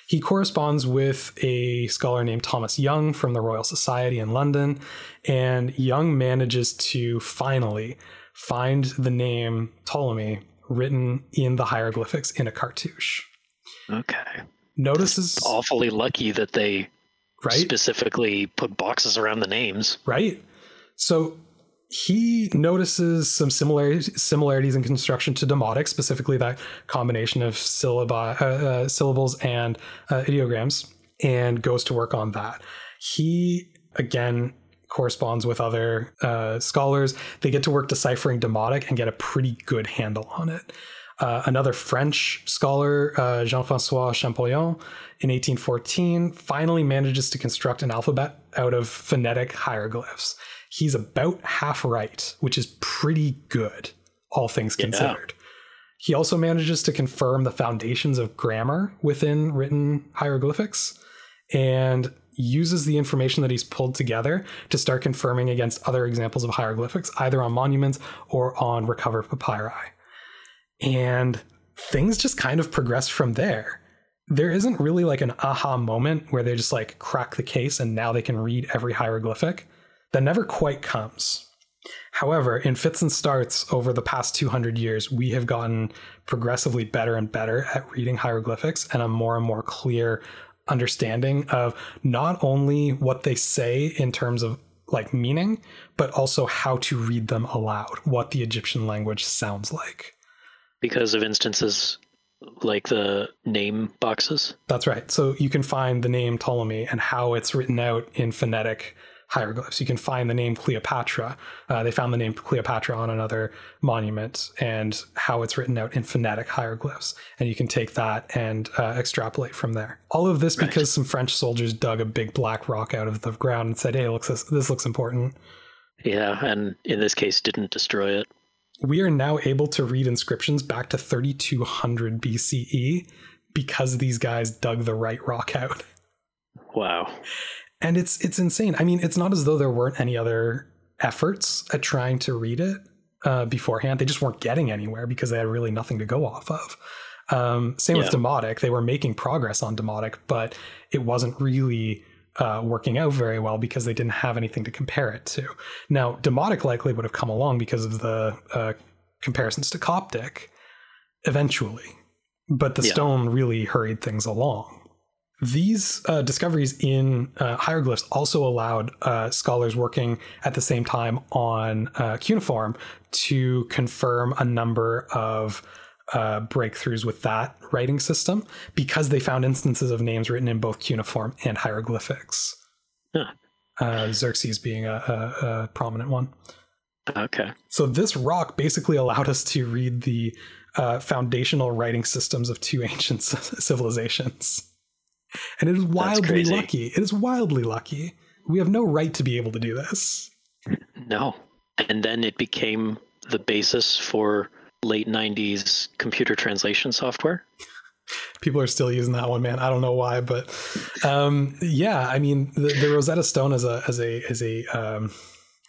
He corresponds with a scholar named Thomas Young from the Royal Society in London, and Young manages to finally find the name Ptolemy written in the hieroglyphics in a cartouche. Okay notices awfully lucky that they right? specifically put boxes around the names. Right. So he notices some similarities, similarities in construction to demotic, specifically that combination of syllabi, uh, uh, syllables and uh, ideograms, and goes to work on that. He again corresponds with other uh, scholars. They get to work deciphering demotic and get a pretty good handle on it. Uh, another French scholar, uh, Jean Francois Champollion, in 1814, finally manages to construct an alphabet out of phonetic hieroglyphs. He's about half right, which is pretty good, all things considered. Yeah. He also manages to confirm the foundations of grammar within written hieroglyphics and uses the information that he's pulled together to start confirming against other examples of hieroglyphics, either on monuments or on recovered papyri. And things just kind of progress from there. There isn't really like an aha moment where they just like crack the case and now they can read every hieroglyphic. That never quite comes. However, in fits and starts over the past 200 years, we have gotten progressively better and better at reading hieroglyphics and a more and more clear understanding of not only what they say in terms of like meaning, but also how to read them aloud, what the Egyptian language sounds like. Because of instances like the name boxes? That's right. So you can find the name Ptolemy and how it's written out in phonetic hieroglyphs. You can find the name Cleopatra. Uh, they found the name Cleopatra on another monument and how it's written out in phonetic hieroglyphs. And you can take that and uh, extrapolate from there. All of this right. because some French soldiers dug a big black rock out of the ground and said, hey, looks this, this looks important. Yeah, and in this case, didn't destroy it. We are now able to read inscriptions back to 3200 BCE because these guys dug the right rock out. Wow and it's it's insane. I mean, it's not as though there weren't any other efforts at trying to read it uh, beforehand. They just weren't getting anywhere because they had really nothing to go off of. Um, same yeah. with Demotic; they were making progress on Demotic, but it wasn't really uh, working out very well because they didn't have anything to compare it to. Now, Demotic likely would have come along because of the uh, comparisons to Coptic eventually, but the yeah. stone really hurried things along. These uh, discoveries in uh, hieroglyphs also allowed uh, scholars working at the same time on uh, cuneiform to confirm a number of uh, breakthroughs with that writing system because they found instances of names written in both cuneiform and hieroglyphics. Huh. Uh, Xerxes being a, a, a prominent one. Okay. So this rock basically allowed us to read the uh, foundational writing systems of two ancient civilizations and it is wildly lucky. It is wildly lucky. We have no right to be able to do this. No. And then it became the basis for late 90s computer translation software. People are still using that one, man. I don't know why, but um, yeah, I mean, the, the, Rosetta Stone as a as a as a um,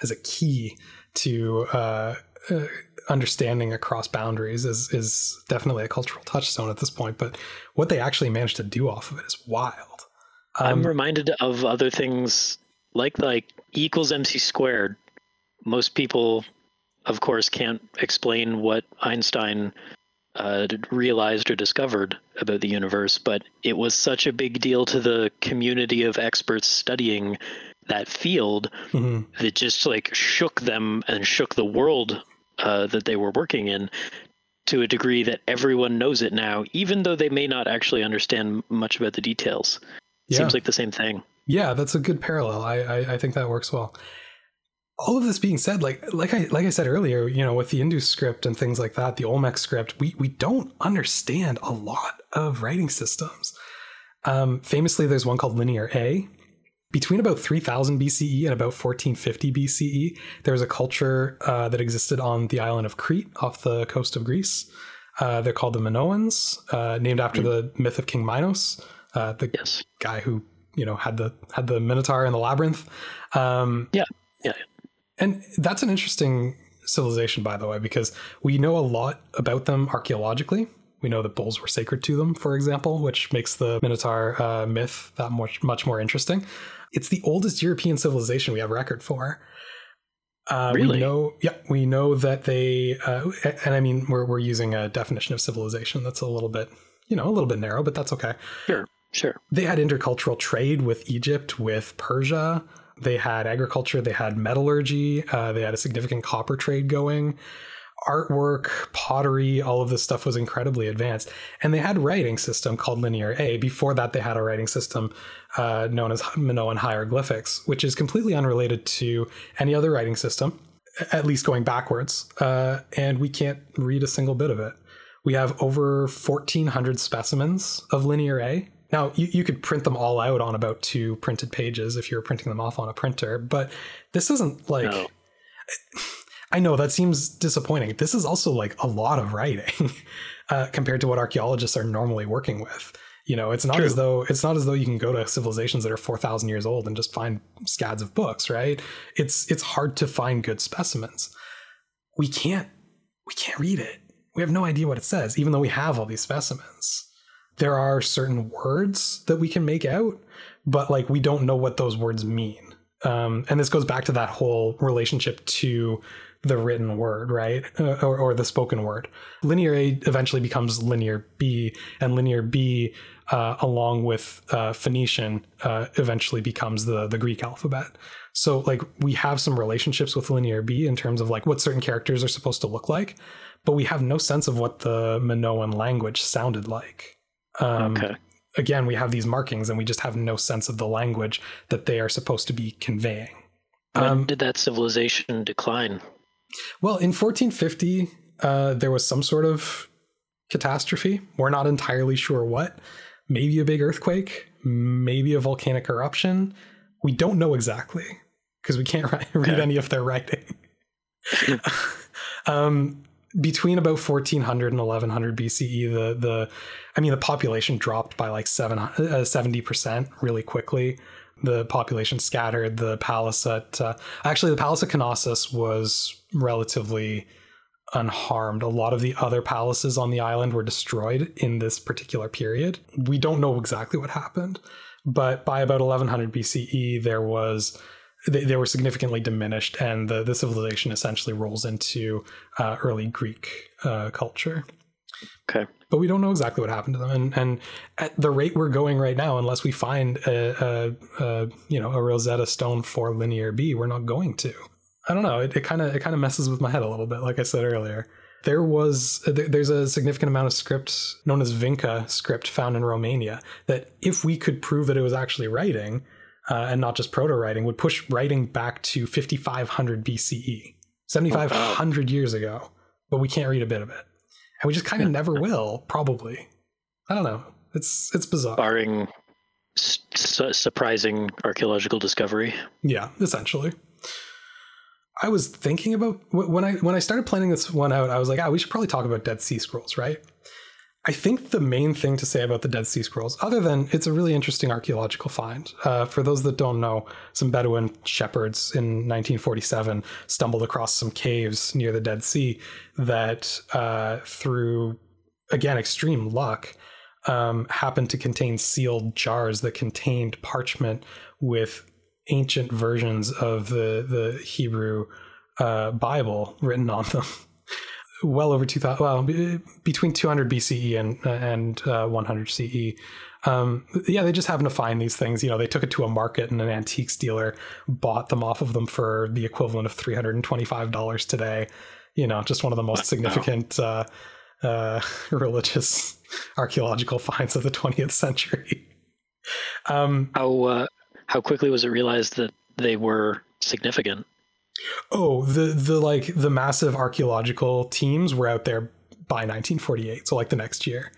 as a key to uh, uh, understanding across boundaries is is definitely a cultural touchstone at this point. But what they actually managed to do off of it is wild. Um, I'm reminded of other things like like E equals MC squared. Most people, of course, can't explain what Einstein uh, realized or discovered about the universe, but it was such a big deal to the community of experts studying that field mm-hmm. that just like shook them and shook the world uh, that they were working in to a degree that everyone knows it now, even though they may not actually understand much about the details. Yeah. Seems like the same thing. Yeah, that's a good parallel. I, I, I think that works well. All of this being said, like like I like I said earlier, you know, with the Indus script and things like that, the Olmec script, we we don't understand a lot of writing systems. Um, famously, there's one called Linear A, between about 3000 BCE and about 1450 BCE, there was a culture uh, that existed on the island of Crete off the coast of Greece. Uh, they're called the Minoans, uh, named after mm. the myth of King Minos, uh, the yes. guy who you know had the had the Minotaur in the labyrinth. Um, yeah, yeah. And that's an interesting civilization, by the way, because we know a lot about them archaeologically. We know that bulls were sacred to them, for example, which makes the Minotaur uh, myth that much much more interesting. It's the oldest European civilization we have record for. Uh, really? We know, yeah, we know that they, uh, and I mean, we're we're using a definition of civilization that's a little bit, you know, a little bit narrow, but that's okay. Sure, sure. They had intercultural trade with Egypt, with Persia. They had agriculture. They had metallurgy. Uh, they had a significant copper trade going artwork, pottery, all of this stuff was incredibly advanced. And they had a writing system called Linear A. Before that, they had a writing system uh, known as Minoan hieroglyphics, which is completely unrelated to any other writing system, at least going backwards. Uh, and we can't read a single bit of it. We have over 1,400 specimens of Linear A. Now, you, you could print them all out on about two printed pages if you're printing them off on a printer, but this isn't like. No I know that seems disappointing. This is also like a lot of writing uh, compared to what archaeologists are normally working with. You know, it's not True. as though it's not as though you can go to civilizations that are four thousand years old and just find scads of books, right? It's it's hard to find good specimens. We can't we can't read it. We have no idea what it says, even though we have all these specimens. There are certain words that we can make out, but like we don't know what those words mean Um, and this goes back to that whole relationship to the written word, right? Uh, or, or, the spoken word. Linear A eventually becomes Linear B, and Linear B, uh, along with uh, Phoenician, uh, eventually becomes the the Greek alphabet. So like we have some relationships with Linear B in terms of like what certain characters are supposed to look like, but we have no sense of what the Minoan language sounded like. Um, okay. Again, we have these markings, and we just have no sense of the language that they are supposed to be conveying. When um, did that civilization decline? Well, in 1450, uh, there was some sort of catastrophe. We're not entirely sure what. Maybe a big earthquake, maybe a volcanic eruption. We don't know exactly because we can't read okay. any of their writing. um, between about 1400 and 1100 BCE, the the I mean the population dropped by like seven, uh, 70 percent really quickly the population scattered. The palace at uh, actually the palace at Knossos was relatively unharmed. A lot of the other palaces on the island were destroyed in this particular period. We don't know exactly what happened, but by about 1100 BCE, there was they, they were significantly diminished, and the, the civilization essentially rolls into uh, early Greek uh, culture. Okay but we don't know exactly what happened to them. And and at the rate we're going right now, unless we find a, a, a you know a Rosetta Stone for Linear B, we're not going to. I don't know. It kind of it kind of messes with my head a little bit. Like I said earlier, there was there's a significant amount of script known as Vinca script found in Romania that if we could prove that it was actually writing uh, and not just proto writing, would push writing back to 5500 BCE, 7500 years ago. But we can't read a bit of it and we just kind of never will. Probably, I don't know. It's it's bizarre. Barring su- surprising archaeological discovery. Yeah, essentially. I was thinking about when I when I started planning this one out. I was like, ah, we should probably talk about Dead Sea Scrolls, right? I think the main thing to say about the Dead Sea Scrolls, other than it's a really interesting archaeological find. Uh, for those that don't know, some Bedouin shepherds in 1947 stumbled across some caves near the Dead Sea that, uh, through again extreme luck, um, happened to contain sealed jars that contained parchment with ancient versions of the the Hebrew uh, Bible written on them. well over 2000 well between 200 bce and and uh, 100 ce um, yeah they just happened to find these things. You know they took it to a market and an antiques dealer bought them off of them for the equivalent of $325 today. You know just one of the most significant uh, uh, religious archaeological finds of the 20th century. Um, how uh, how quickly was it realized that they were significant Oh, the the like the massive archaeological teams were out there by 1948, so like the next year.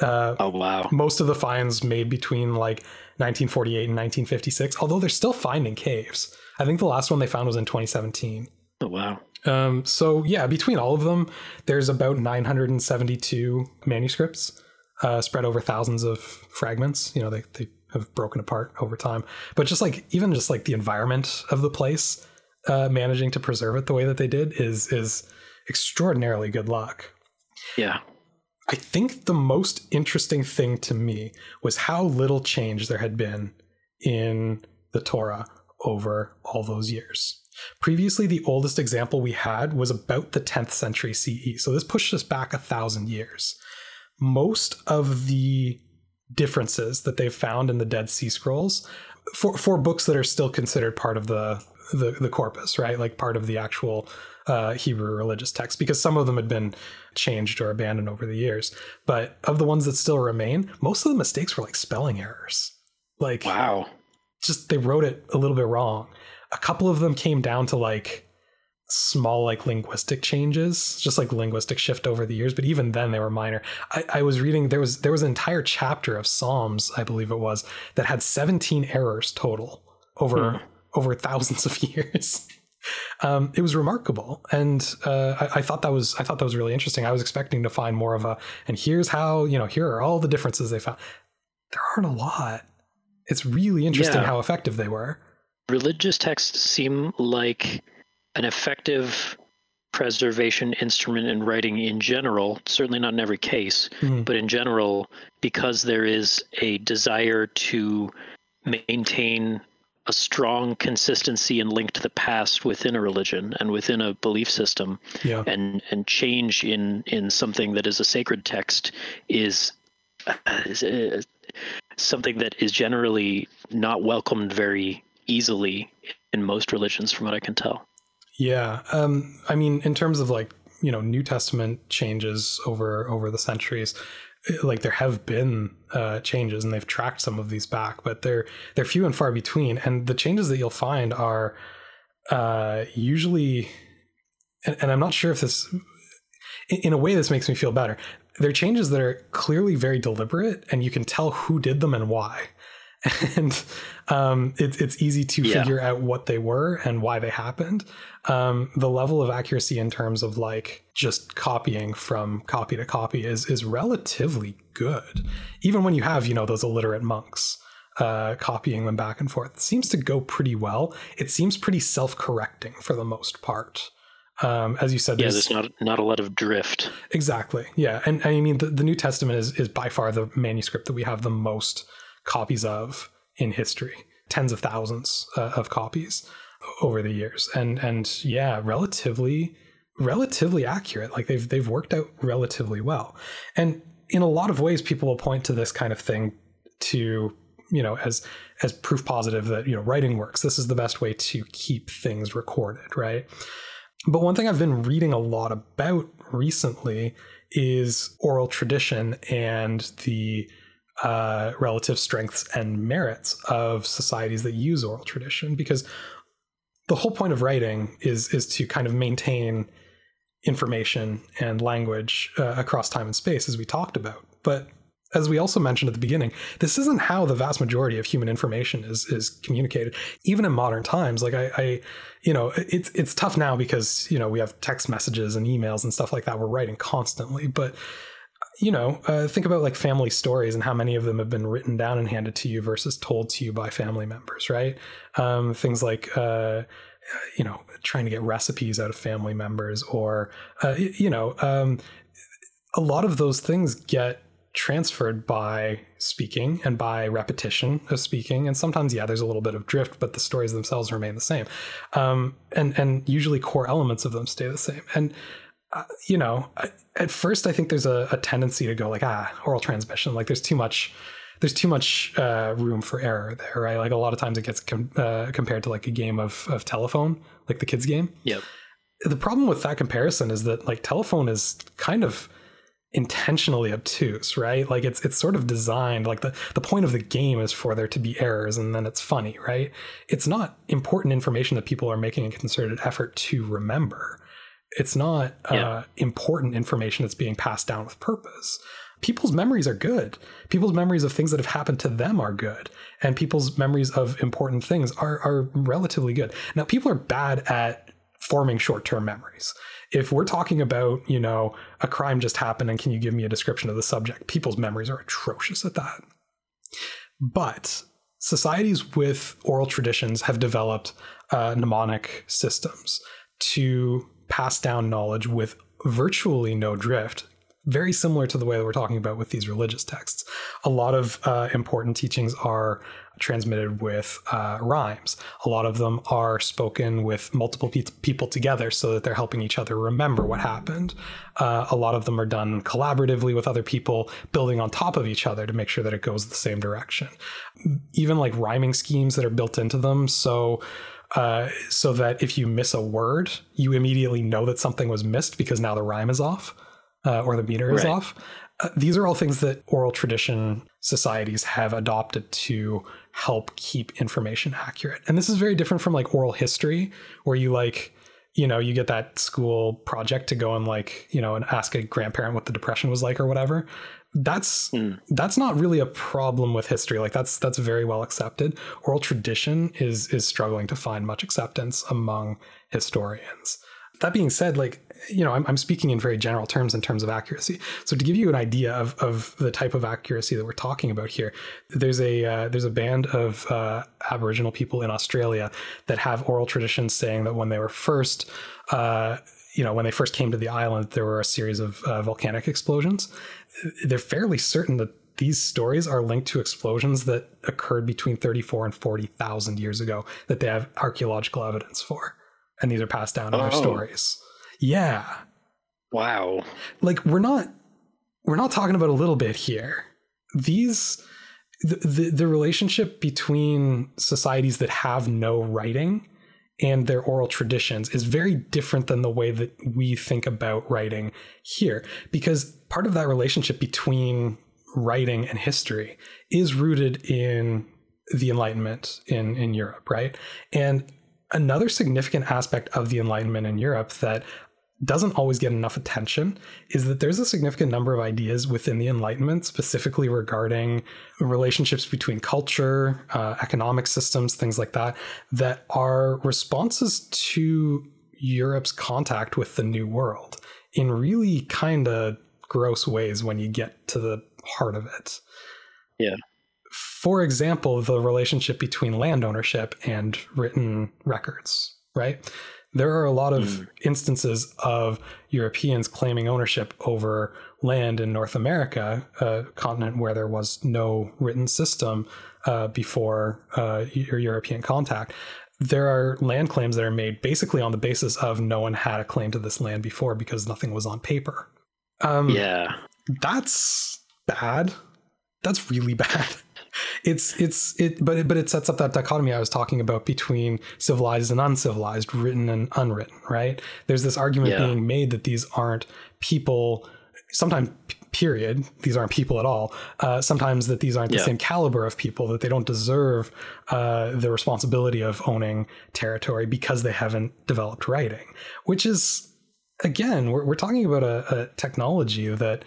Uh, oh wow! Most of the finds made between like 1948 and 1956, although they're still finding caves. I think the last one they found was in 2017. Oh wow! Um, so yeah, between all of them, there's about 972 manuscripts uh, spread over thousands of fragments. You know, they they have broken apart over time, but just like even just like the environment of the place uh, managing to preserve it the way that they did is is extraordinarily good luck. Yeah. I think the most interesting thing to me was how little change there had been in the Torah over all those years. Previously, the oldest example we had was about the 10th century CE, so this pushed us back a thousand years. Most of the differences that they've found in the Dead Sea Scrolls for, for books that are still considered part of the the the corpus, right? Like part of the actual uh, Hebrew religious text, because some of them had been changed or abandoned over the years. But of the ones that still remain, most of the mistakes were like spelling errors. Like wow, just they wrote it a little bit wrong. A couple of them came down to like small like linguistic changes just like linguistic shift over the years but even then they were minor I, I, was reading there was there was an entire chapter of psalms i believe it was that had 17 errors total over hmm over thousands of years. Um, it was remarkable, and uh, I, I, thought that was I thought that was really interesting. I was expecting to find more of a, and here's how you know here are all the differences they found. There aren't a lot. It's really interesting yeah. how effective they were. Religious texts seem like an effective preservation instrument in writing in general. Certainly not in every case, mm. but in general, because there is a desire to maintain a strong consistency and link to the past within a religion and within a belief system Yeah. and and change in in something that is a sacred text is, uh, is uh, something that is generally not welcomed very easily in most religions from what i can tell Yeah. Um, I mean, in terms of like, you know, New Testament changes over over the centuries, like there have been uh, changes and they've tracked some of these back, but they're they're few and far between. And the changes that you'll find are uh, usually, and, and I'm not sure if this, in, in a way, this makes me feel better. They're changes that are clearly very deliberate, and you can tell who did them and why. And um, it, it's easy to Yeah. figure out what they were and why they happened. Um, the level of accuracy in terms of like just copying from copy to copy is is relatively good, even when you have you know those illiterate monks uh, copying them back and forth. It seems to go pretty well. It seems pretty self correcting for the most part. Um, as you said, yeah there's- there's not not a lot of drift Exactly. Yeah, and I mean the, the New Testament is is by far the manuscript that we have the most copies of in history, tens of thousands uh, of copies over the years, and and yeah, relatively relatively accurate. Like they've they've worked out relatively well, and in a lot of ways, people will point to this kind of thing to you know as as proof positive that you know writing works. This is the best way to keep things recorded, right? But one thing I've been reading a lot about recently is oral tradition and the uh, relative strengths and merits of societies that use oral tradition, because the whole point of writing is is to kind of maintain information and language uh, across time and space, as we talked about. But as we also mentioned at the beginning, this isn't how the vast majority of human information is is communicated, even in modern times. Like I, I you know, it's it's tough now because you know we have text messages and emails and stuff like that. We're writing constantly, but you know, uh, think about like family stories and how many of them have been written down and handed to you versus told to you by family members, right? Um, things like, uh, you know, trying to get recipes out of family members, or uh, you know, um, a lot of those things get transferred by speaking and by repetition of speaking. And sometimes yeah there's a little bit of drift but the stories themselves remain the same. Um, and and usually core elements of them stay the same. And uh, you know at first i think there's a, a tendency to go like ah oral transmission like there's too much there's too much uh, room for error there right like a lot of times it gets com- uh, compared to like a game of, of telephone like the kids game yep the problem with that comparison is that like telephone is kind of intentionally obtuse, right? Like it's it's sort of designed like the the point of the game is for there to be errors and then it's funny, right? It's not important information that people are making a concerted effort to remember. It's not uh, important information that's being passed down with purpose. People's memories are good. People's memories of things that have happened to them are good, and people's memories of important things are are relatively good. Now, people are bad at forming short-term memories. If we're talking about, you know, a crime just happened and can you give me a description of the subject, people's memories are atrocious at that. But societies with oral traditions have developed uh, mnemonic systems to pass down knowledge with virtually no drift, very similar to the way that we're talking about with these religious texts. A lot of uh, important teachings are transmitted with uh, rhymes. A lot of them are spoken with multiple pe- people together so that they're helping each other remember what happened. Uh, a lot of them are done collaboratively with other people, building on top of each other to make sure that it goes the same direction. Even like rhyming schemes that are built into them. So uh, so that if you miss a word, you immediately know that something was missed because now the rhyme is off uh, or the meter is Right. off. Uh, these are all things that oral tradition societies have adopted to help keep information accurate. And this is very different from like oral history, where you like, you know, you get that school project to go and like, you know, and ask a grandparent what the depression was like or whatever. That's Mm. that's not really a problem with history. Like that's that's very well accepted. Oral tradition is is struggling to find much acceptance among historians. That being said, like you know, I'm, I'm speaking in very general terms in terms of accuracy. So to give you an idea of, of the type of accuracy that we're talking about here, there's a uh, there's a band of uh, Aboriginal people in Australia that have oral traditions saying that when they were first, uh, you know, when they first came to the island, there were a series of uh, volcanic explosions. They're fairly certain that these stories are linked to explosions that occurred between 34 and 40,000 years ago that they have archaeological evidence for. And these are passed down in oh. their stories. Yeah. Wow. Like we're not we're not talking about a little bit here. These the, the, the relationship between societies that have no writing and their oral traditions is very different than the way that we think about writing here because part of that relationship between writing and history is rooted in the enlightenment in in Europe right? And another significant aspect of the enlightenment in Europe that doesn't always get enough attention is that there's a significant number of ideas within the Enlightenment, specifically regarding relationships between culture, uh, economic systems, things like that, that are responses to Europe's contact with the New World in really kind of gross ways when you get to the heart of it. Yeah. For example, the relationship between land ownership and written records, right? there are a lot of mm. instances of Europeans claiming ownership over land in North America, a continent where there was no written system uh, before uh, European contact. There are land claims that are made basically on the basis of no one had a claim to this land before because nothing was on paper. Um, yeah. That's bad. That's really bad it's it's it but it, but it sets up that dichotomy I was talking about between civilized and uncivilized, written and unwritten, right? There's this argument yeah. being made that these aren't people sometimes period these aren't people at all uh, sometimes that these aren't the yeah. same caliber of people that they don't deserve uh, the responsibility of owning territory because they haven't developed writing which is again we're, we're talking about a, a technology that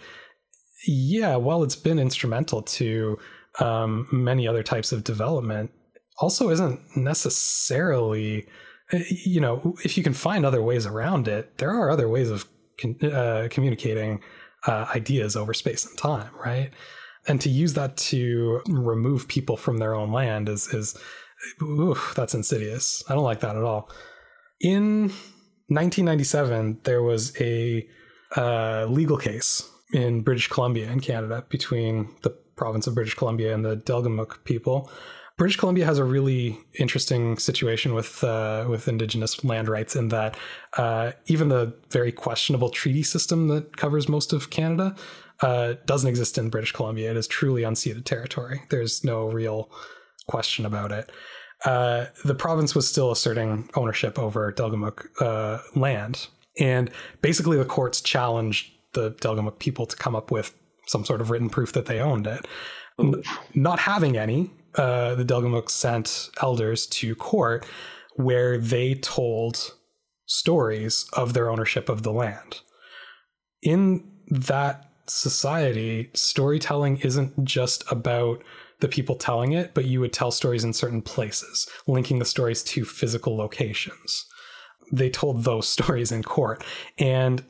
yeah while it's been instrumental to um, many other types of development also isn't necessarily eh, you know if you can find other ways around it there are other ways of con- uh, communicating uh, ideas over space and time right? And to use that to remove people from their own land is is ooh, that's insidious. I don't like that at all. In 1997 there was a uh, legal case in british columbia in canada between the province of British Columbia and the Delgamuukw people. British Columbia has a really interesting situation with uh, with Indigenous land rights in that uh, even the very questionable treaty system that covers most of Canada uh, doesn't exist in British Columbia. It is truly unceded territory. There's no real question about it. Uh, the province was still asserting ownership over Delgamuukw uh, land, and basically the courts challenged the Delgamuukw people to come up with some sort of written proof that they owned it. Not having any, uh, the Delgamuukw sent elders to court where they told stories of their ownership of the land. In that society, storytelling isn't just about the people telling it, but you would tell stories in certain places, linking the stories to physical locations. They told those stories in court. And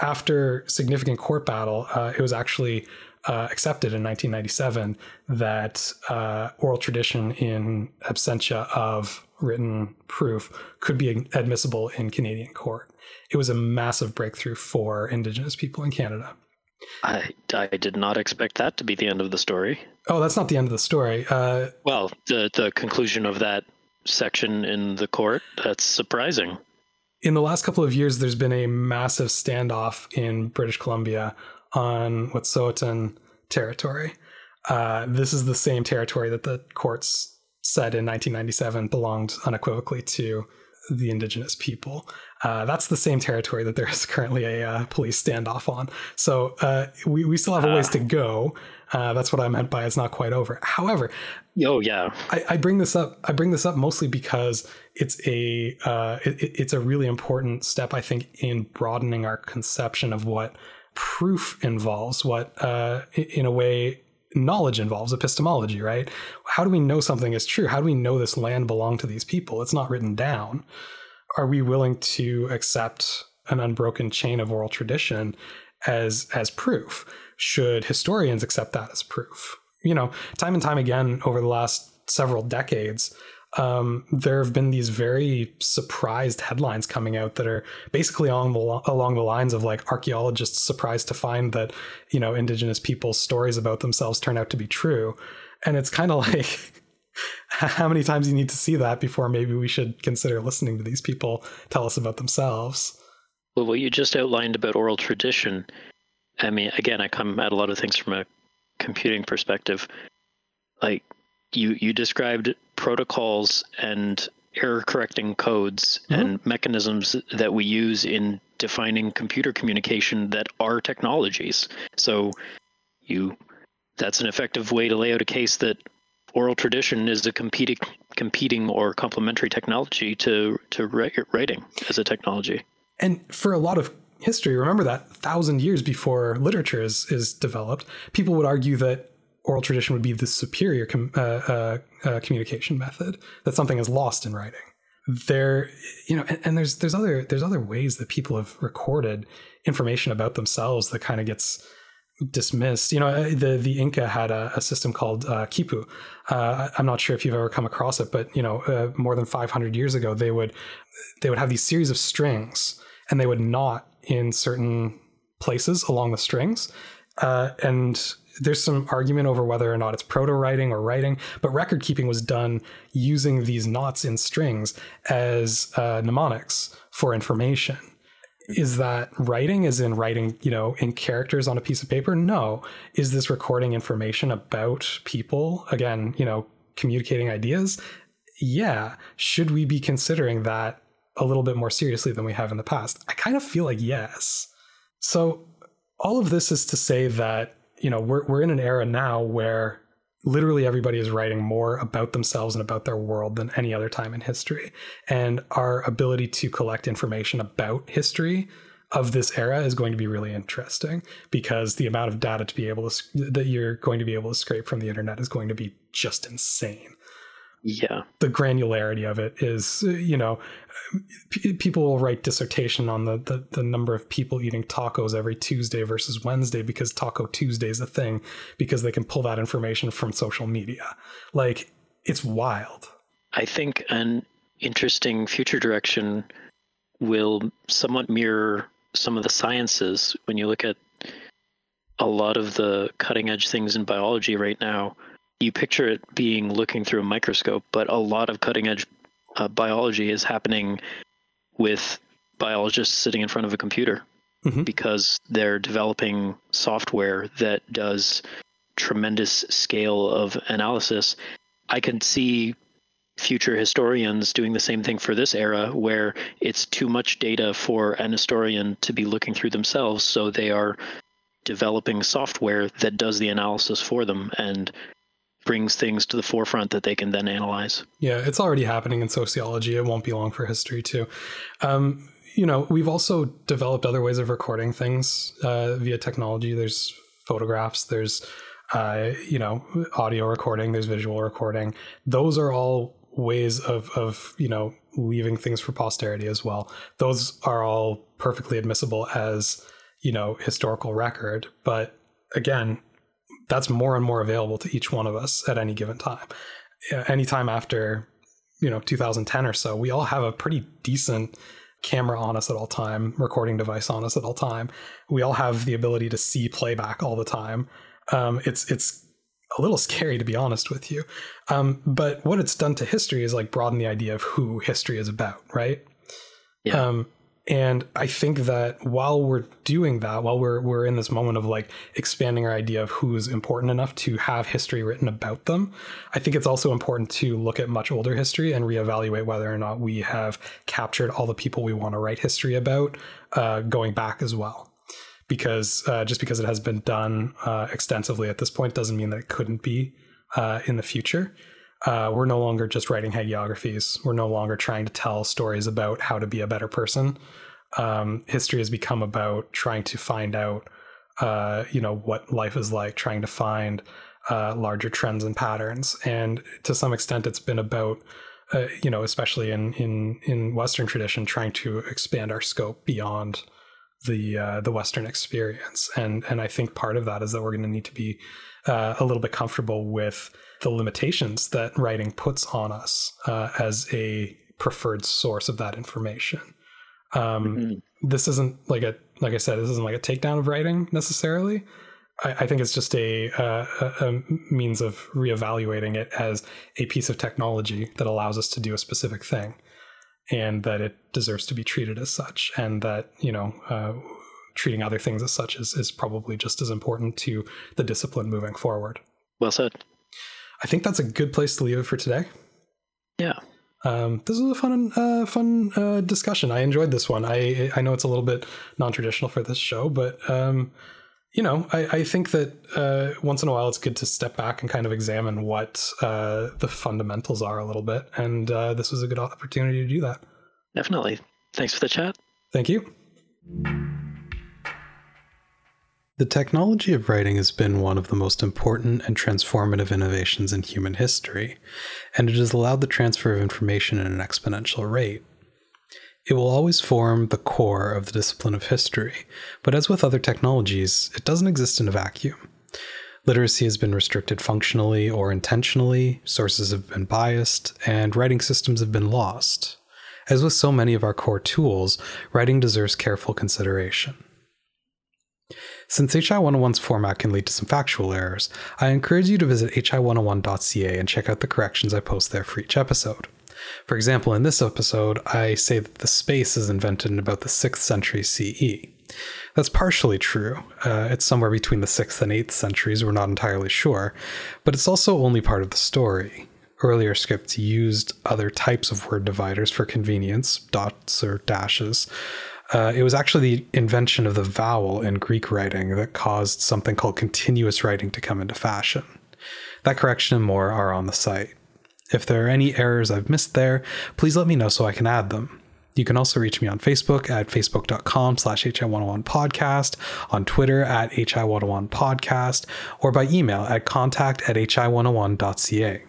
after significant court battle, uh, it was actually uh, accepted in 1997 that uh, oral tradition in absentia of written proof could be admissible in Canadian court. It was a massive breakthrough for Indigenous people in Canada. I, I did not expect that to be the end of the story. Oh, that's not the end of the story. Uh, well, the the conclusion of that section in the court that's surprising in the last couple of years, there's been a massive standoff in British Columbia on Wet'suwet'en territory. Uh, this is the same territory that the courts said in 1997 belonged unequivocally to the indigenous people. Uh, that's the same territory that there is currently a uh, police standoff on. So uh, we, we still have a ways to go. Uh, that's what I meant by it's not quite over. However, oh yeah, I, I, bring this up. I bring this up mostly because it's a uh, it, it's a really important step I think in broadening our conception of what proof involves, what uh, in a way knowledge involves epistemology, right? How do we know something is true? How do we know this land belonged to these people? It's not written down. Are we willing to accept an unbroken chain of oral tradition as as proof? Should historians accept that as proof? You know, time and time again over the last several decades, um, there have been these very surprised headlines coming out that are basically on the, along the lines of like archaeologists surprised to find that you know indigenous people's stories about themselves turn out to be true, and it's kind of like how many times you need to see that before maybe we should consider listening to these people tell us about themselves. Well, what you just outlined about oral tradition, I mean, again, I come at a lot of things from a computing perspective. Like you, you described protocols and error correcting codes mm-hmm. and mechanisms that we use in defining computer communication that are technologies. So you that's an effective way to lay out a case that oral tradition is a competing competing or complementary technology to to writing as a technology. And for a lot of history, remember that thousand years before literature is is developed, people would argue that oral tradition would be the superior com- uh, uh, uh, communication method. That something is lost in writing. There, you know, and, and, there's there's other there's other ways that people have recorded information about themselves that kind of gets dismissed. You know, uh, the the Inca had a, a system called uh, quipu. Uh, I'm not sure if you've ever come across it, but you know, uh, more than 500 years ago, they would they would have these series of strings, and they would knot in certain places along the strings, uh, and there's some argument over whether or not it's proto writing or writing, but record keeping was done using these knots in strings as uh, mnemonics for information. Is that writing, is in writing, you know, in characters on a piece of paper? No. Is this recording information about people? Again, you know, communicating ideas? Yeah. Should we be considering that a little bit more seriously than we have in the past? I kind of feel like yes. So, all of this is to say that you know we're we're in an era now where literally everybody is writing more about themselves and about their world than any other time in history. And our ability to collect information about history of this era is going to be really interesting because the amount of data to be able to that you're going to be able to scrape from the internet is going to be just insane yeah. the granularity of it is you know p- people will write dissertation on the, the, the number of people eating tacos every tuesday versus wednesday because taco tuesday is a thing because they can pull that information from social media. Like it's wild. I think an interesting future direction will somewhat mirror some of the sciences. When you look at a lot of the cutting edge things in biology right now you picture it being looking through a microscope, but a lot of cutting edge uh, biology is happening with biologists sitting in front of a computer mm-hmm. because they're developing software that does tremendous scale of analysis. I can see future historians doing the same thing for this era where it's too much data for an historian to be looking through themselves so they are developing software that does the analysis for them and brings things to the forefront that they can then analyze. Yeah, it's already happening in sociology. It won't be long for history too. Um, you know, we've also developed other ways of recording things uh, via technology. There's photographs. There's uh, you know audio recording. There's visual recording. Those are all ways of of you know leaving things for posterity as well. Those are all perfectly admissible as you know historical record. But again, that's more and more available to each one of us at any given time. Anytime after, you know, 2010 or so, we all have a pretty decent camera on us at all time, recording device on us at all time. We all have the ability to see playback all the time. Um, it's it's a little scary to be honest with you. Um, but what it's done to history is like broaden the idea of who history is about, right? Yeah. Um, and I think that while we're doing that, while we're we're in this moment of like expanding our idea of who's important enough to have history written about them, I think it's also important to look at much older history and reevaluate whether or not we have captured all the people we want to write history about, uh, going back as well. Because uh, just because it has been done uh, extensively at this point doesn't mean that it couldn't be uh, in the future. Uh, we're no longer just writing hagiographies. We're no longer trying to tell stories about how to be a better person. Um, history has become about trying to find out, uh, you know, what life is like, trying to find uh, larger trends and patterns. And to some extent, it's been about, uh, you know, especially in in in Western tradition, trying to expand our scope beyond the uh, the Western experience. And and I think part of that is that we're going to need to be uh, a little bit comfortable with the limitations that writing puts on us uh, as a preferred source of that information. Um, mm-hmm. This isn't like a like I said, this isn't like a takedown of writing necessarily. I, I think it's just a, uh, a, a means of reevaluating it as a piece of technology that allows us to do a specific thing, and that it deserves to be treated as such, and that you know. Treating other things as such is, is probably just as important to the discipline moving forward. Well said. I think that's a good place to leave it for today. Yeah. Um, this was a fun, uh, fun uh, discussion. I enjoyed this one. I I know it's a little bit non-traditional for this show, but um, you know, I, I think that uh, once in a while it's good to step back and kind of examine what uh, the fundamentals are a little bit, and uh, this was a good opportunity to do that. Definitely. Thanks for the chat. Thank you. The technology of writing has been one of the most important and transformative innovations in human history, and it has allowed the transfer of information at an exponential rate. It will always form the core of the discipline of history, but as with other technologies, it doesn't exist in a vacuum. Literacy has been restricted functionally or intentionally, sources have been biased, and writing systems have been lost. As with so many of our core tools, writing deserves careful consideration. Since HI101's format can lead to some factual errors, I encourage you to visit hi101.ca and check out the corrections I post there for each episode. For example, in this episode, I say that the space is invented in about the 6th century CE. That's partially true. Uh, it's somewhere between the 6th and 8th centuries, we're not entirely sure, but it's also only part of the story. Earlier scripts used other types of word dividers for convenience, dots or dashes, uh, it was actually the invention of the vowel in Greek writing that caused something called continuous writing to come into fashion. That correction and more are on the site. If there are any errors I've missed there, please let me know so I can add them. You can also reach me on Facebook at facebook.com slash hi101podcast, on Twitter at hi101podcast, or by email at contact at hi101.ca.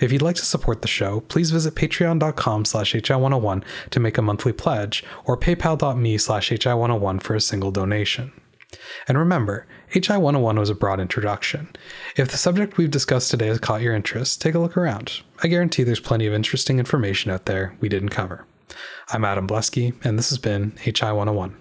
If you'd like to support the show, please visit patreon.com slash hi101 to make a monthly pledge or paypal.me slash hi101 for a single donation. And remember, HI 101 was a broad introduction. If the subject we've discussed today has caught your interest, take a look around. I guarantee there's plenty of interesting information out there we didn't cover. I'm Adam Blusky, and this has been HI 101.